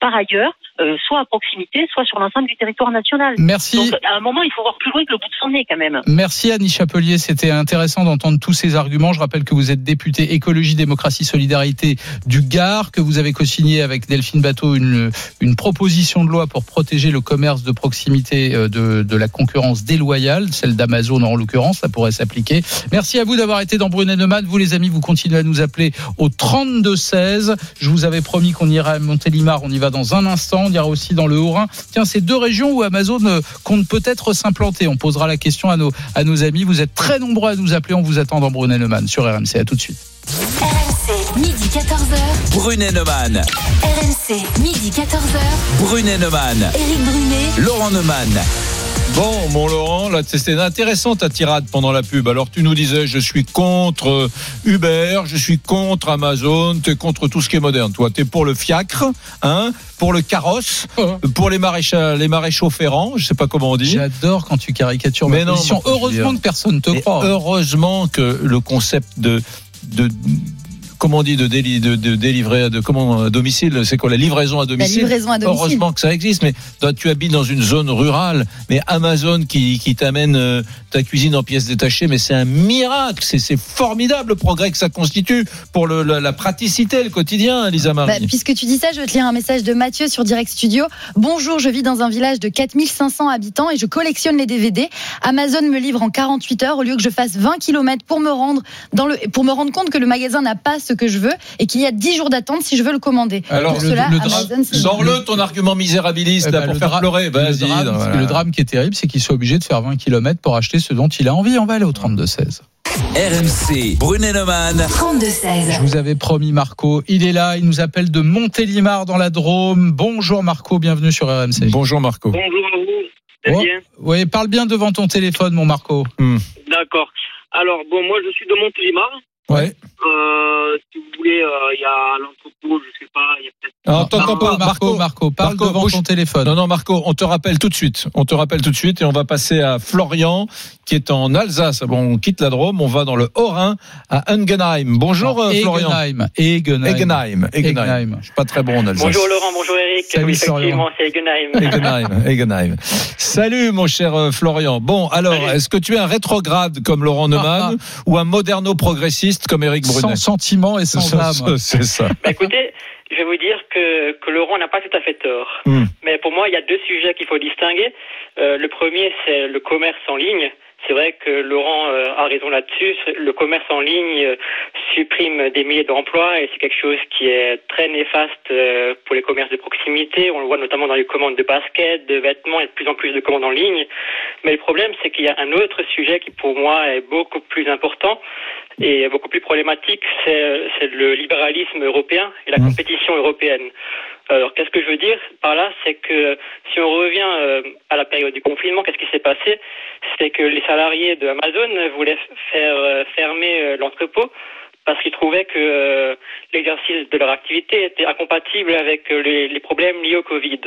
par ailleurs, euh, soit à proximité, soit sur l'ensemble du territoire national. Merci. Donc, à un moment, il faut voir plus loin que le bout de son nez, quand même. Merci Annie Chapelier, c'était intéressant d'entendre tous ces arguments. Je rappelle que vous êtes député écologie, démocratie, solidarité du Gard, que vous avez co-signé avec Delphine Bateau une, une proposition de loi pour protéger le commerce de proximité euh, de, de la concurrence déloyale, celle d'Amazon en l'occurrence, ça pourrait s'appliquer. Merci à vous d'avoir été dans Brunet Neumann. Vous les amis, vous continuez à nous appeler au 32 16. Je vous avais promis qu'on irait à Montélimar, on y va dans un instant. On ira aussi dans le Haut-Rhin. Tiens, c'est deux régions où Amazon euh, compte peut-être s'implanter. On posera la question à nos, à nos amis. Vous êtes très nombreux à nous appeler. On vous attend dans Brunet Neumann sur RMC. À tout de suite. RMC, midi 14h. Brunet Neumann. RMC, midi 14h. Brunet Neumann. Éric Brunet. Laurent Neumann. Bon, mon Laurent, là, c'était intéressant ta tirade pendant la pub. Alors, tu nous disais, je suis contre euh, Uber, je suis contre Amazon, tu es contre tout ce qui est moderne. Toi, tu es pour le fiacre, hein, pour le carrosse, *laughs* pour les maréchaux, les maréchaux ferrants, je sais pas comment on dit. J'adore quand tu caricatures Mais ma non, position. Heureusement que personne te Et croit. heureusement que le concept de, de comment on dit de, déli- de, de délivrer de comment à domicile, c'est quoi la livraison à La domicile livraison à domicile. Heureusement que ça existe, mais toi, tu habites dans une zone rurale, mais Amazon qui, qui t'amène euh, ta cuisine en pièces détachées, mais c'est un miracle, c'est formidable le progrès que ça constitue pour le, la, la praticité, le quotidien, Lisa Bah, Marie. puisque tu dis ça, je vais te lire un message de Mathieu sur Direct Studio. Bonjour, je vis dans un village de 4500 habitants et je collectionne les DVD. Amazon me livre en 48 heures au lieu que je fasse 20 km pour me rendre dans le, pour me rendre compte que le magasin n'a pas ce que je veux et qu'il y a 10 jours d'attente si je veux le commander. Alors, pour le- cela, le Amazon, c'est- Sors-le ton argument misérabiliste Eh là, ben, pour le faire dra- pleurer. Le Vas-y. drame, voilà. le drame qui est terrible, c'est qu'il soit obligé de faire 20 km pour acheter ce dont il a envie. On va aller au 32-16. RMC. Brunet Neumann. 32-16. Je vous avais promis Marco. Il est là. Il nous appelle de Montélimar dans la Drôme. Bonjour Marco, bienvenue sur RMC. Bonjour Marco. Bonjour à vous. Oh. bien Oui, parle bien devant ton téléphone, mon Marco. D'accord. Alors, bon, moi, je suis de Montélimar. Ouais. Euh, si vous voulez, euh, il y a l'entrepôt, je sais pas, il y a peut-être. Alors, t'entends pas, Marco, Marco, parle Marco, devant bouge. ton téléphone. Non, non, Marco, on te rappelle tout de suite. On te rappelle tout de suite et on va passer à Florian, qui est en Alsace. Bon, on quitte la Drôme, on va dans le Haut-Rhin, à Engenheim. Bonjour, euh, Florian. Egenheim. Egenheim. Egenheim. Egenheim. Egenheim. Je suis pas très bon en Alsace. Bonjour Laurent, bonjour Eric. Salut, oui, effectivement, c'est Egenheim. Egenheim, Egenheim. *laughs* Salut, mon cher Florian. Bon, alors, Salut. est-ce que tu es un rétrograde comme Laurent Neumann *laughs* ou un moderno-progressiste comme Éric Brunet Sans sentiment et sans Ça, âme. *laughs* C'est ça. Bah, écoutez, je vais vous dire que, que Laurent n'a pas tout à fait tort. Hmm. Mais pour moi, il y a deux sujets qu'il faut distinguer. Euh, le premier, c'est le commerce en ligne. C'est vrai que Laurent euh, a raison là-dessus. Le commerce en ligne euh, supprime des milliers d'emplois et c'est quelque chose qui est très néfaste euh, pour les commerces de proximité. On le voit notamment dans les commandes de basket, de vêtements et de plus en plus de commandes en ligne. Mais le problème, c'est qu'il y a un autre sujet qui pour moi est beaucoup plus important et beaucoup plus problématique, c'est c'est le libéralisme européen et la Mmh. compétition européenne. Alors, qu'est-ce que je veux dire par là? C'est que si on revient euh, à la période du confinement, qu'est-ce qui s'est passé? C'est que les salariés de Amazon voulaient faire euh, fermer euh, l'entrepôt parce qu'ils trouvaient que l'exercice de leur activité était incompatible avec les, les problèmes liés au Covid.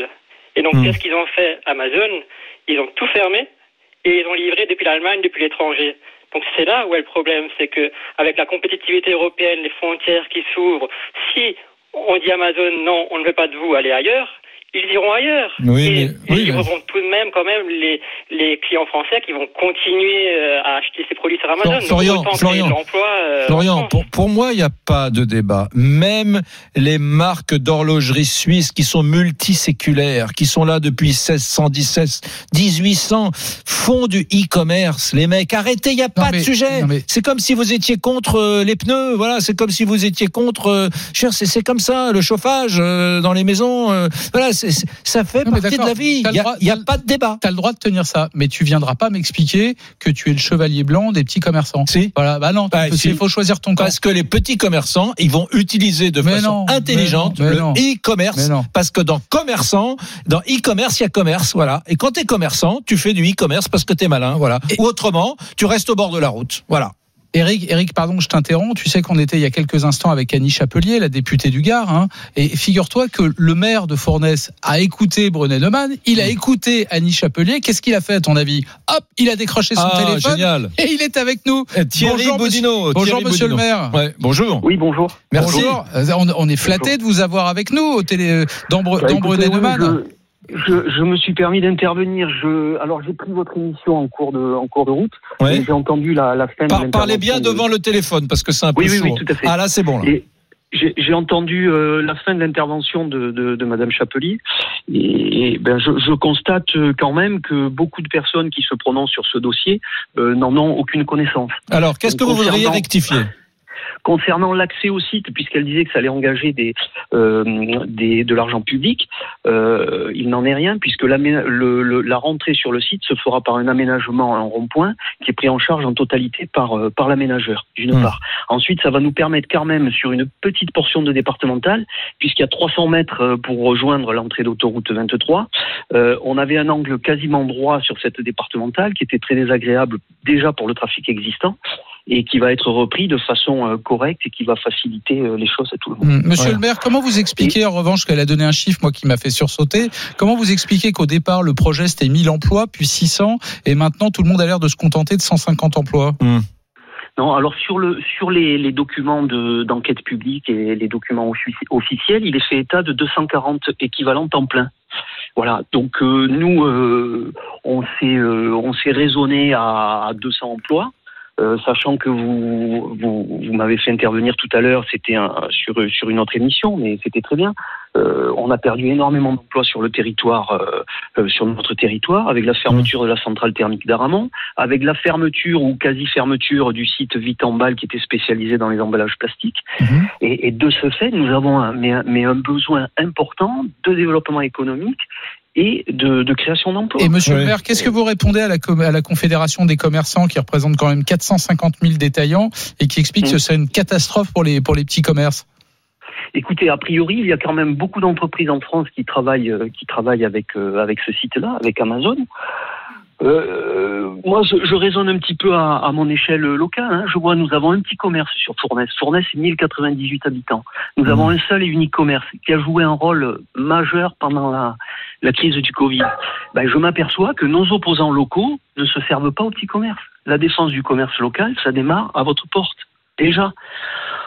Et donc, Hmm. qu'est-ce qu'ils ont fait? Amazon Ils ont tout fermé et ils ont livré depuis l'Allemagne, depuis l'étranger. Donc c'est là où est le problème, c'est que avec la compétitivité européenne, les frontières qui s'ouvrent, si on dit Amazon non, on ne veut pas de vous, allez ailleurs, ils iront ailleurs. Oui, et mais- ils mais- tout de même quand même les, les clients français qui vont continuer euh, à acheter ces produits sur Amazon. Donc, Florian, Florian, euh, Florian, pour, pour moi, il n'y a pas de débat. Même les marques d'horlogerie suisses qui sont multiséculaires, qui sont là depuis 1617, 1800, font du e-commerce. Les mecs, arrêtez, il n'y a pas mais- de sujet. mais- C'est comme si vous étiez contre euh, les pneus. Voilà, c'est comme si vous étiez contre. euh, cher, c'est c'est comme ça, le chauffage euh, dans les maisons. euh, voilà, ça fait Non, partie de la vie. Il n'y a, pas de débat. T'as le droit de tenir ça, mais tu viendras pas m'expliquer que tu es le chevalier blanc des petits commerçants. Si. Voilà, bah non, Bah, il si. faut choisir ton camp. Parce que les petits commerçants, ils vont utiliser de Mais façon non, intelligente mais non, mais le e-commerce. Parce que dans commerçant, dans e-commerce, il y a commerce, voilà. Et quand tu es commerçant, tu fais du e-commerce parce que tu es malin, voilà. Ou autrement, tu restes au bord de la route, voilà. Eric, Eric, pardon, je t'interromps. Tu sais qu'on était il y a quelques instants avec Annie Chapelier, la députée du Gard, hein, et figure-toi que le maire de Fournes a écouté Brené Neumann, il a écouté Annie Chapelier. Qu'est-ce qu'il a fait à ton avis? Hop, il a décroché son Ah, téléphone génial. et il est avec nous. Eh, Thierry Bonjour, monsieur- Bonjour, monsieur le maire. Ouais, bonjour. Oui, bonjour. Merci. Bonjour. Euh, On, on est flatté de vous avoir avec nous au télé dans, Bre- Bah, dans écoutez, Brené oui, Neumann. je, je, je me suis permis d'intervenir. Je, alors j'ai pris votre émission en cours de, en cours de route. Ouais. J'ai entendu la, la fin. de Par- l'intervention parlez bien de- devant le téléphone parce que c'est un peu Oui, oui, oui, tout à fait. Ah là, c'est bon. Là. Et j'ai j'ai entendu euh, la fin de l'intervention de, de, de Madame Chapelier et, et, ben, je, je constate euh, quand même que beaucoup de personnes qui se prononcent sur ce dossier euh, n'en ont aucune connaissance. Alors, qu'est-ce que vous voudriez rectifier? Concernant l'accès au site, puisqu'elle disait que ça allait engager des, euh, des, de l'argent public, euh, il n'en est rien, puisque l'amé- le, le- la rentrée sur le site se fera par un aménagement en rond-point qui est pris en charge en totalité par, euh, par l'aménageur, d'une Mmh. part. Ensuite, ça va nous permettre quand même, sur une petite portion de départementale, puisqu'il y a 300 mètres pour rejoindre l'entrée d'autoroute 23, euh, on avait un angle quasiment droit sur cette départementale qui était très désagréable déjà pour le trafic existant et qui va être repris de façon euh, correcte et qui va faciliter euh, les choses à tout le monde. Hum, Monsieur Voilà. le maire, comment vous expliquez, en revanche, qu'elle a donné un chiffre, moi, qui m'a fait sursauter, comment vous expliquez qu'au départ, le projet, c'était 1000 emplois, puis 600, et maintenant, tout le monde a l'air de se contenter de 150 emplois? Non, alors sur le sur les, les documents de d'enquête publique et les documents offici- officiels, il est fait état de 240 équivalents temps plein. Voilà, donc euh, nous euh, on s'est euh, on s'est raisonné à, à 200 emplois. Euh, sachant que vous, vous, vous m'avez fait intervenir tout à l'heure, c'était un- sur, sur une autre émission, mais c'était très bien. Euh, on a perdu énormément d'emplois sur le territoire, euh, sur notre territoire, avec la fermeture de la centrale thermique d'Aramon, avec la fermeture ou quasi-fermeture du site Vitambal qui était spécialisé dans les emballages plastiques. Mhm. Et, et de ce fait, nous avons un, mais, un- mais un besoin important de développement économique et de, de création d'emplois. Et monsieur le maire, qu'est-ce que vous répondez à la, com- à la Confédération des commerçants, qui représente quand même 450 000 détaillants, et qui explique que c'est une catastrophe pour les, pour les petits commerces? Écoutez, a priori, il y a quand même beaucoup d'entreprises en France qui travaillent, euh, qui travaillent avec, euh, avec ce site-là, avec Amazon. Euh, moi, je, je raisonne un petit peu à, à mon échelle locale. hein. Je vois, nous avons un petit commerce sur Fournes. Fournes, c'est 1098 habitants. Nous avons un seul et unique commerce qui a joué un rôle majeur pendant la, la crise du Covid. Ben, je m'aperçois que nos opposants locaux ne se servent pas au petit commerce. La défense du commerce local, ça démarre à votre porte. Déjà.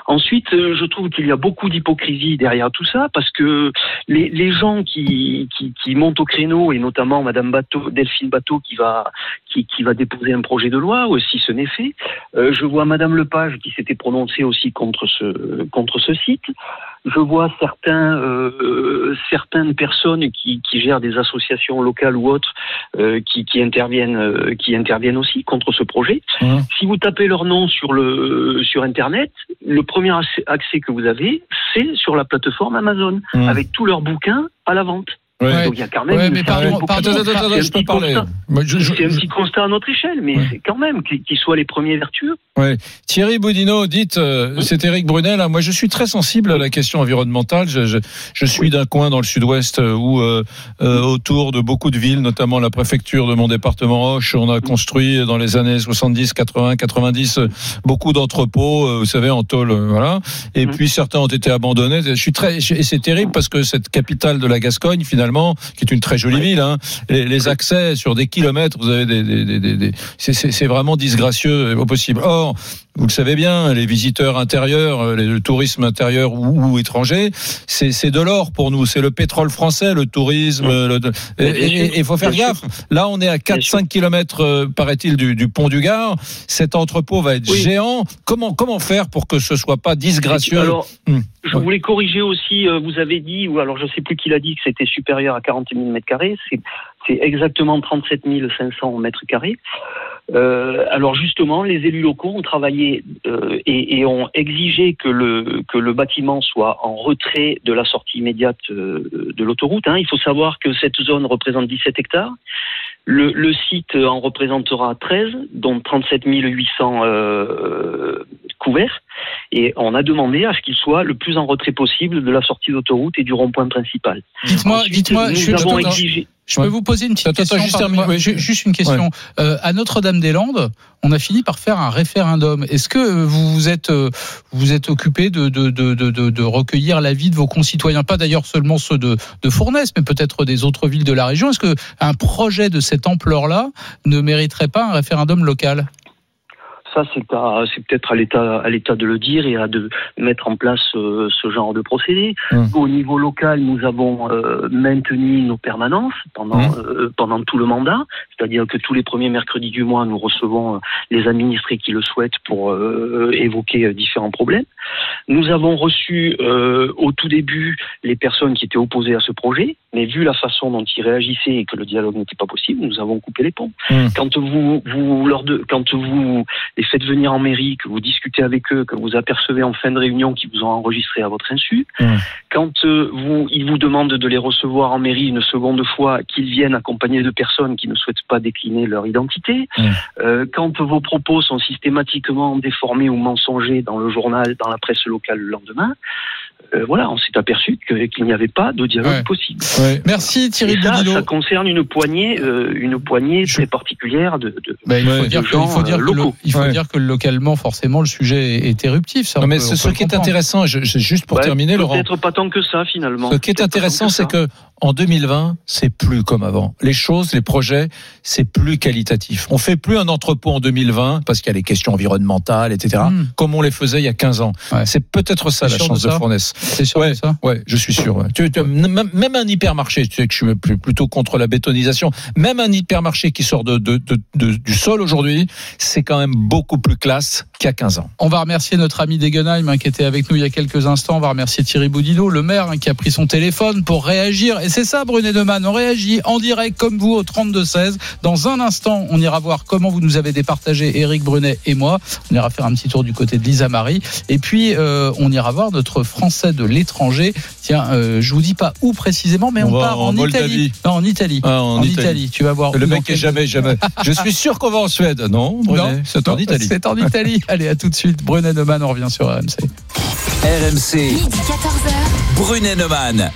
Ensuite, euh, je trouve qu'il y a beaucoup d'hypocrisie derrière tout ça, parce que les, les gens qui, qui, qui montent au créneau, et notamment Madame Bateau, Delphine Bateau, qui va, qui, qui va déposer un projet de loi, ou si ce n'est fait, euh, je vois Madame Lepage qui s'était prononcée aussi contre ce, contre ce site. Je vois certains, euh, certaines personnes qui, qui gèrent des associations locales ou autres euh, qui, qui interviennent, euh, qui interviennent aussi contre ce projet. Mhm. Si vous tapez leur nom sur le sur internet, le premier accès- que vous avez, c'est sur la plateforme Amazon Mhm. avec tous leurs bouquins à la vente. Ouais. Donc il y a quand même Ouais, mais pardon, pardon, Attends, attends, attends, C'est un je peux petit parler. je- C'est un petit constat à notre échelle, mais Ouais. c'est quand même qu'ils soient les premiers vertueux. Ouais. Thierry Boudinot, dites, euh, c'est Éric Brunel. hein. Moi, je suis très sensible à la question environnementale. Je, je, je suis d'un coin dans le sud-ouest euh, où, euh, euh, autour de beaucoup de villes, notamment la préfecture de mon département Roche, on a construit dans les années 70, 80, 90 euh, beaucoup d'entrepôts, euh, vous savez, en tôle, voilà. Et Mhm. puis certains ont été abandonnés. Je suis très, et c'est terrible parce que cette capitale de la Gascogne, finalement, qui est une très jolie ville, hein, les, les accès sur des kilomètres, vous avez des, c'est vraiment disgracieux au possible. Or, vous le savez bien, les visiteurs intérieurs, euh, le tourisme intérieur ou, ou étranger, c'est de l'or pour nous. C'est le pétrole français, le tourisme. le- et il faut faire bien gaffe. Là, on est à 4-5 kilomètres, euh, paraît-il, du, du pont du Gard. Cet entrepôt va être Oui. géant. Comment comment faire pour que ce soit pas disgracieux? Alors, Hum. je voulais corriger aussi, euh, vous avez dit, ou alors je sais plus qui l'a dit, que c'était supérieur à 40 000 mètres carrés. C'est, c'est exactement 37 500 mètres carrés. Euh, alors justement, les élus locaux ont travaillé euh, et, et ont exigé que le, que le bâtiment soit en retrait de la sortie immédiate euh, de l'autoroute. hein. Il faut savoir que cette zone représente 17 hectares. Le, le site en représentera 13, dont 37 800 euh, couverts. Et on a demandé à ce qu'il soit le plus en retrait possible de la sortie d'autoroute et du rond-point principal. Dites-moi, dites-moi, nous je, avons je- exigé. Je peux vous poser une petite Attends, attends, question juste une question. Euh, à Notre-Dame-des-Landes, on a fini par faire un référendum. Est-ce que euh, vous vous êtes, euh, vous êtes occupé de, de, de, de, de- de recueillir l'avis de vos concitoyens? Pas d'ailleurs seulement ceux de, de Fournaise, mais peut-être des autres villes de la région. Est-ce que un projet de cette ampleur-là ne mériterait pas un référendum local? Ça, c'est à- c'est peut-être à l'État, à l'État de le dire et à de mettre en place euh, ce genre de procédé. Hum. Au niveau local, nous avons euh, maintenu nos permanences pendant Hum. euh, pendant tout le mandat, c'est-à-dire que tous les premiers mercredis du mois, nous recevons les administrés qui le souhaitent pour évoquer différents problèmes. Nous avons reçu au tout début les personnes qui étaient opposées à ce projet, mais vu la façon dont ils réagissaient et que le dialogue n'était pas possible, nous avons coupé les ponts. Hum. Quand vous, vous de, quand vous les faites venir en mairie, que vous discutez avec eux, que vous apercevez en fin de réunion qu'ils vous ont enregistré à votre insu, Hum. quand euh, vous, ils vous demandent de les recevoir en mairie une seconde fois, qu'ils viennent accompagnés de personnes qui ne souhaitent pas décliner leur identité, Hum. euh, quand vos propos sont systématiquement déformés ou mensongers dans le journal, dans la presse locale le lendemain, euh, voilà, on s'est aperçu qu'il n'y avait pas de dialogue Ouais. possible. Ouais. Merci Thierry ça, ça concerne une poignée, euh, une poignée très particulière de, de, Ben, il faut Ouais, dire, de que, il faut gens, dire euh, que le- locaux. il faut Ouais. dire que localement, forcément, le sujet est, éruptif. Ça, Non, on mais peut- ce, ce qui est intéressant, juste pour Ouais, terminer, Laurent. Peut-être pas tant que ça finalement. Ce qui est intéressant, c'est que en 2020, c'est plus comme avant. Les choses, les projets, c'est plus qualitatif. On fait plus un entrepôt en 2020 parce qu'il y a les questions environnementales, etc. Hmm. Comme on les faisait il y a 15 ans. Ouais. C'est peut-être ça la chance de de, ça Fournaise. C'est sûr Ouais. de ça Ouais, je suis sûr. ouais. Tu- tu- même un hypermarché, tu sais que je suis plutôt contre la bétonisation. Même un hypermarché qui sort de, de- de- de- du sol aujourd'hui, c'est quand même beaucoup plus classe qu'il y a 15 ans. On va remercier notre ami Degenheim hein, qui était avec nous il y a quelques instants. On va remercier Thierry Boudinot, le maire, hein, qui a pris son téléphone pour réagir. Et c'est ça, Brunet Neumann. On réagit en direct comme vous au 32-16. Dans un instant, on ira voir comment vous nous avez départagé Eric Brunet et moi. On ira faire un petit tour du côté de Lisa Marie. Et puis, euh, on ira voir notre Français de l'étranger. Tiens, euh, je vous dis pas où précisément, mais On on, va part en en, Moldavie. Italie. Non, en Italie. Ah, en en Italie. Italie. Tu vas voir. Le mec est jamais, jamais. Je suis sûr qu'on va en Suède. Non, Brunet, c'est en Italie. C'est en Italie. *laughs* Allez, à tout de suite. Brunet Neumann, on revient sur RMC. RMC, Midi 14h. Brunet Neumann.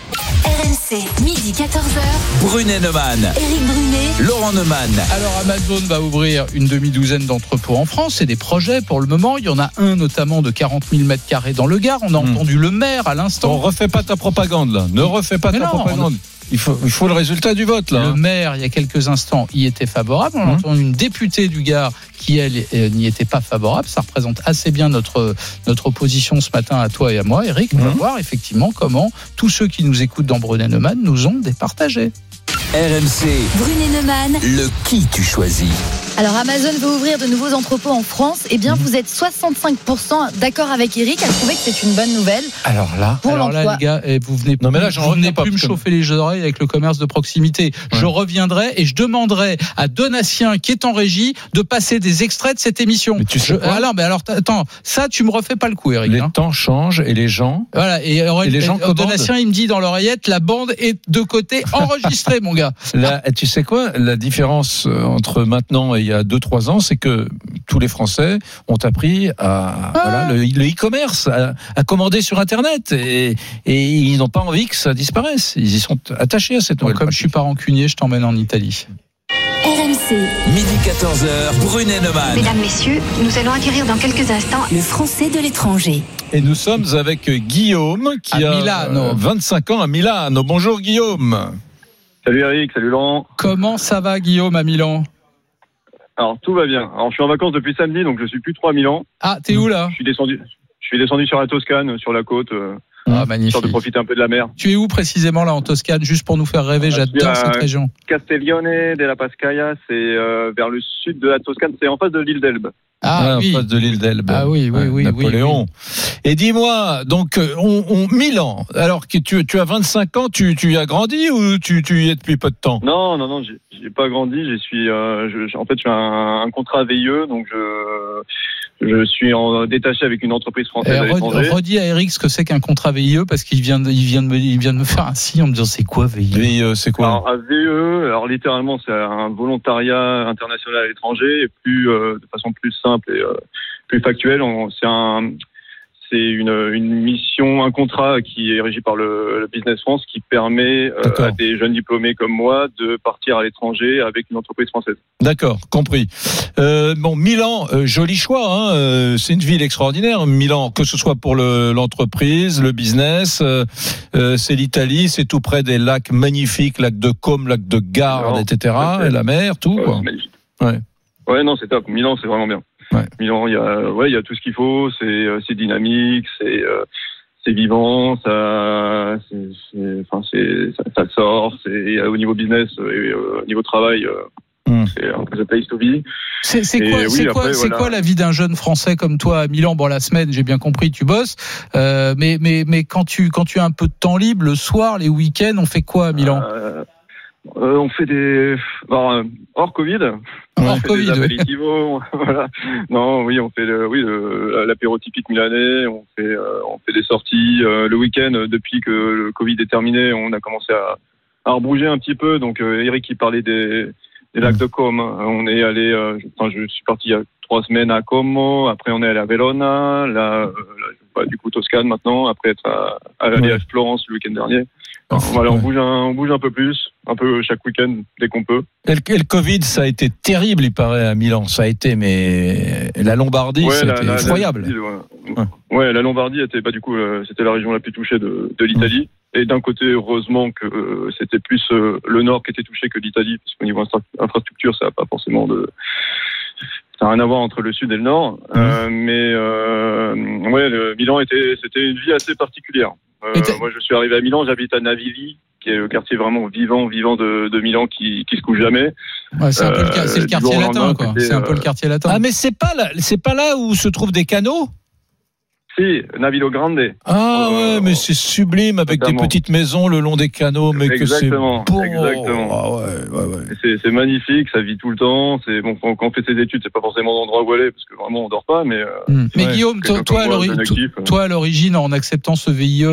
RMC. Midi 14h. Brunet Neumann. Éric Brunet. Laurent Neumann. Alors Amazon va ouvrir une demi-douzaine d'entrepôts en France. C'est des projets pour le moment. Il y en a un notamment de 40 000 mètres carrés dans le Gard. On a Hmm. entendu le maire à On l'instant. refait pas ta propagande là. Ne refais pas Mais ta non, propagande. Il faut, il faut le résultat du vote là. Le maire, il y a quelques instants, y était favorable. On a Hmm. entendu une députée du Gard qui, elle, euh, n'y était pas favorable. Ça représente assez bien notre, notre opposition ce matin à toi et à moi, Eric. On va Mhm. voir effectivement comment tous ceux qui nous écoutent dans Brunet-Neumann nous ont départagé. RMC, Brunet Neumann. le qui tu choisis. Alors Amazon veut ouvrir de nouveaux entrepôts en France. Eh bien, vous êtes 65% d'accord avec Eric à trouver que c'est une bonne nouvelle Alors là. pour Alors là, les gars, eh, vous venez Non, mais plus- là, j'en pas, plus me chauffer les oreilles avec le commerce de proximité. Je reviendrai et je demanderai à Donatien, qui est en régie, de passer des extraits de cette émission. Mais tu sais Je- quoi alors, mais alors, attends, ça, tu me refais pas le coup, Eric. Les hein. temps changent et les gens. Voilà. Et, Aurélien- Et les gens euh. Donatien, il me dit dans l'oreillette, la bande est de côté enregistrée, *laughs* mon gars. Là, tu sais quoi? La différence euh, entre maintenant et y a 2-3 ans, c'est que tous les Français ont appris à Ah. voilà, le e-commerce, à, à commander sur Internet, et, et ils n'ont pas envie que ça disparaisse. Ils y sont attachés à cette Donc, nouvelle. comme je suis pas rancunier, je t'emmène en Italie. RMC. Midi 14h, Brunet Neumann. Mesdames, Messieurs, nous allons acquérir dans quelques instants Le Français de l'étranger. Et nous sommes avec Guillaume qui À a Milano. euh, 25 ans à Milano. Bonjour Guillaume. Salut Eric, salut Laurent. Comment ça va, Guillaume, à Milan? Alors tout va bien. Alors je suis en vacances depuis samedi, donc je suis plus trop à Milan. Ah, t'es où là Je suis descendu. Je suis descendu sur la Toscane, sur la côte, euh, Ah, histoire de magnifique. profiter un peu de la mer. Tu es où précisément là en Toscane, juste pour nous faire rêver Ah, J'adore cette région. Castiglione della Pascaia, c'est euh, vers le sud de la Toscane, c'est en face de l'île d'Elbe. Ah oui. en face de l'île d'Elbe. Ah oui, oui, Ouais, oui, Napoléon. Et dis-moi, donc, euh, on, on, Milan. Alors que tu, tu as 25 ans, tu, tu y as grandi ou tu, tu y es depuis peu de temps? Non, non, non, j'ai- pas grandi. Suis. euh, je- je- en fait, je suis un, un contrat VIE, donc je je suis en détaché avec une entreprise française redis à Eric ce que c'est qu'un contrat VIE parce qu'il vient, de, il vient de me, il vient de me faire un signe en me disant c'est quoi VIE euh, c'est quoi? Alors, un VE, alors littéralement, c'est un volontariat international à l'étranger, et plus euh, de façon plus simple et euh, plus factuelle. on- C'est un, c'est une, une mission, un contrat qui est régi par le, le Business France, qui permet euh, à des jeunes diplômés comme moi de partir à l'étranger avec une entreprise française. D'accord, compris. Euh, bon, Milan, euh, joli choix. Hein, c'est une ville extraordinaire. Milan, que ce soit pour le- l'entreprise, le, business, c'est l'Italie, c'est tout près des lacs magnifiques, lacs de Côme, lacs de Garde, etc. Et la mer, tout. Quoi. Ouais, non, c'est top. Milan, c'est vraiment bien. Ouais. Milan, il y a, ouais, il y a tout ce qu'il faut. C'est, euh, c'est dynamique, c'est, euh, c'est vivant, ça, c'est, c'est- enfin, c'est, ça, ça sort. C'est et au niveau business et euh, au niveau travail, euh, Hmm. c'est un peu the place to be. C'est quoi, oui, c'est quoi, après, c'est voilà. quoi la vie d'un jeune Français comme toi à Milan? Bon, la semaine, j'ai bien compris, tu bosses, euh, mais mais mais quand tu quand tu as un peu de temps libre, le soir, les week-ends, on fait quoi à Milan? Euh, euh, on fait des, alors, euh, hors Covid. Hors on fait Covid, oui. *laughs* voilà. Non, oui, on fait le, oui, l'apéro typique milanais. On fait, euh, on fait des sorties. Euh, le week-end, euh, depuis que le Covid est terminé, on a commencé à, à rebouger un petit peu. Donc, euh, Eric, il parlait des, des lacs de Comme. On est allé, euh, je, enfin, je suis parti il y a trois semaines à Como. Après, on est allé à Verona. Là, euh, là, bah, du coup, Toscane maintenant. Après être à, à Ouais. à Florence le week-end dernier. Ah, Voilà, on bouge un, on bouge un peu plus, un peu chaque week-end dès qu'on peut. Et le, et le Covid, ça a été terrible, il paraît, à Milan. Ça a été, mais la Lombardie, Ouais, ça a la- la- effroyable. ouais. La Lombardie était pas du coup, euh, c'était la région la plus touchée de, de l'Italie. Et d'un côté, heureusement que euh, c'était plus euh, le nord qui était touché que l'Italie, parce qu'au niveau infra- infrastructure, ça n'a pas forcément de, ça n'a rien à voir entre le sud et le nord. Euh, mais euh, ouais, le Milan était, c'était une vie assez particulière. Euh, moi, je suis arrivé à Milan, j'habite à Navili, qui est le quartier vraiment vivant, vivant de, de Milan, qui, qui se couche jamais. Ouais, c'est un peu le, quartier latin, quoi. C'est un peu le quartier latin. Ah, mais c'est pas là, c'est pas là où se trouvent des canaux? Si, Navilo Grande. Ah Euh, ouais, mais c'est sublime avec des petites maisons le long des canaux, mais que c'est Exactement, beau. exactement. Ah ouais, ouais, C'est magnifique, ça vit tout le temps. C'est bon quand, on fait ses études, c'est pas forcément l'endroit où aller parce que vraiment on dort pas, mais. euh, Hmm. Mais. Guillaume, toi, euh. toi, à l'origine, en acceptant ce VIE,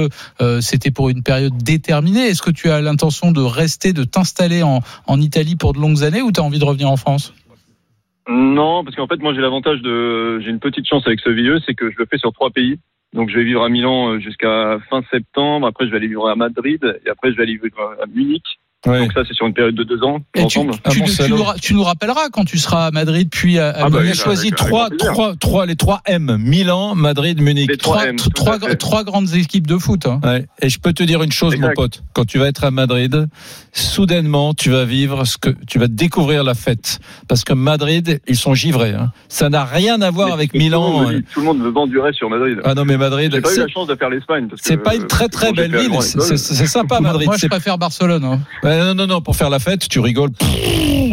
euh, c'était pour une période déterminée. Est-ce que tu as l'intention de rester, de t'installer en, en Italie pour de longues années ou tu as envie de revenir en France? Non, parce qu'en fait moi j'ai l'avantage de, j'ai une petite chance avec ce VIE, c'est que je le fais sur trois pays. Donc je vais vivre à Milan euh, jusqu'à fin septembre. Après je vais aller vivre à Madrid et après je vais aller vivre à Munich. Ouais. Donc ça c'est sur une période de deux ans Et tu, ensemble. tu- Ah tu nous, ra- tu nous rappelleras quand tu seras à Madrid puis à, à Ah bah On a choisi trois, trois, trois, les trois M Milan, Madrid, Munich. Les trois trois, M, trois, grandes équipes de foot. hein. Ouais. Et je peux te dire une chose, Exact. mon pote. Quand tu vas être à Madrid, soudainement, tu vas vivre ce que tu vas découvrir la fête. Parce que Madrid, ils sont givrés. Hein. Ça n'a rien à voir Mais avec tout le Milan. dit- Tout le monde me vend du rêve sur Madrid. Ah non, mais Madrid, J'ai pas eu c'est- la chance de faire l'Espagne. c'est pas une très très belle ville. C'est sympa Madrid. moi, je préfère Barcelone. hein. Ouais, non, non, non, pour faire la fête, tu rigoles.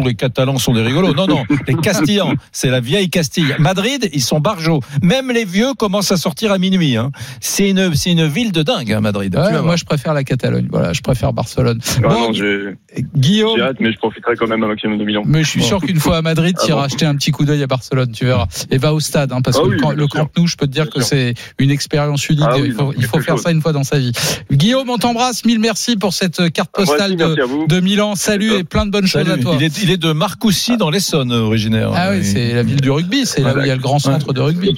Les Catalans sont des rigolos. Non, non, les Castillans, c'est la vieille Castille. Madrid, ils sont barjots. Même les vieux commencent à sortir à minuit. Hein. C'est une, c'est une ville de dingue, hein, Madrid. Ouais, Tu vas moi, voir. je préfère la Catalogne. Voilà, je préfère Barcelone. Ah Bon, non, j'ai Guillaume, j'ai hâte, mais je profiterai quand même un maximum de Milan. Mais je suis sûr qu'une fois à Madrid, tu Ah iras bon acheter un petit coup d'œil à Barcelone, tu verras. Et va au stade, hein, parce Ah que oui, le, le. Camp Nou, je peux te dire Bien que sûr. c'est une expérience unique. Ah oui, il faut, il faut faire chose. ça une fois dans sa vie. Guillaume, on t'embrasse. Mille merci pour cette carte postale de, à vous. de Milan. Salut top. et plein de bonnes choses à toi. Il est, il est de Marcoussis dans l'Essonne, originaire. Ah oui, c'est la ville du rugby. C'est là où il y a le grand centre de rugby.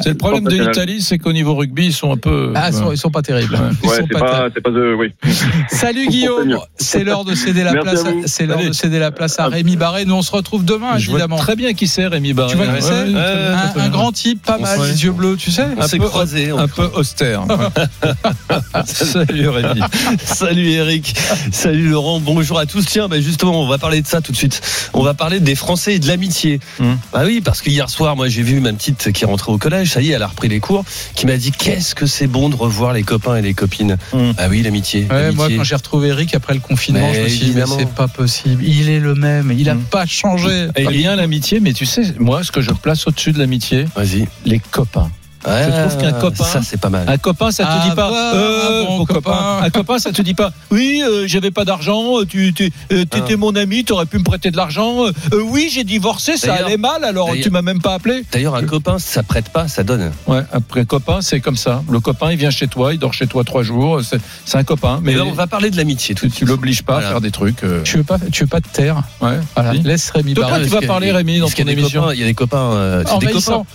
C'est le problème de l'Italie, c'est qu'au niveau rugby, ils sont un peu. Ah, ils sont, ils sont pas terribles. Ils Ouais, sont c'est pas pas, pas de, oui. *laughs* Salut Guillaume, c'est l'heure de céder la Merci place. C'est l'heure de céder la place à Rémi Barré. Nous on se retrouve demain Je vois évidemment. très bien qui c'est, Rémi Barré. Tu vois qui c'est ouais, un, grand type, pas mal, les yeux bleus, tu sais. un peu, croisés, on- un peu austère. *laughs* Salut Rémi. *laughs* Salut Eric, salut Laurent, bonjour à tous. Tiens, ben justement, on va parler de ça tout de suite. On va parler des Français et de l'amitié. Hum. Bah oui, parce que hier soir, moi, j'ai vu ma petite qui est rentrée au collège. Ça y est, elle a repris les cours. Qui m'a dit qu'est-ce que c'est bon de revoir les copains et les copines. Ah oui, l'amitié. Ouais, moi, quand j'ai retrouvé Eric après le confinement, Mais je me suis dit, c'est pas possible. Il est le même. Il a Mm. pas changé. Et bien l'amitié, mais tu sais, moi, ce que je place au-dessus de l'amitié, Vas-y. les copains. Ouais, trouve qu'un copain- Ça, c'est pas mal. Un copain, ça te Ah, dit pas. voilà, euh, bon mon copain. copain. Un copain, ça te dit pas. Oui, euh, j'avais pas d'argent. Tu tu- euh, t'étais Ah. mon ami. T'aurais pu me prêter de l'argent. Euh, oui, j'ai divorcé. Ça allait mal. Alors tu m'as même pas appelé. D'ailleurs, un copain, ça prête pas, ça donne. Ouais. Après copain, c'est comme ça. Le copain, il vient chez toi, il dort chez toi trois jours. C'est c'est un copain. Mais Mais là, on va parler de l'amitié tu, de tu l'obliges pas Voilà. à faire des trucs. euh, Tu veux pas, tu veux pas te taire. ouais. Voilà. Laisse Rémi Toi, parler. tu vas parler, Rémi, dans parce qu'il ton y a des émission. copains- Il y a des copains.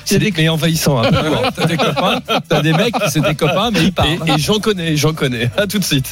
c'est des mais envahissants. *laughs* T'as des copains, t'as des mecs, c'est des copains, mais ils parlent. Et j'en connais, j'en connais. À tout de suite.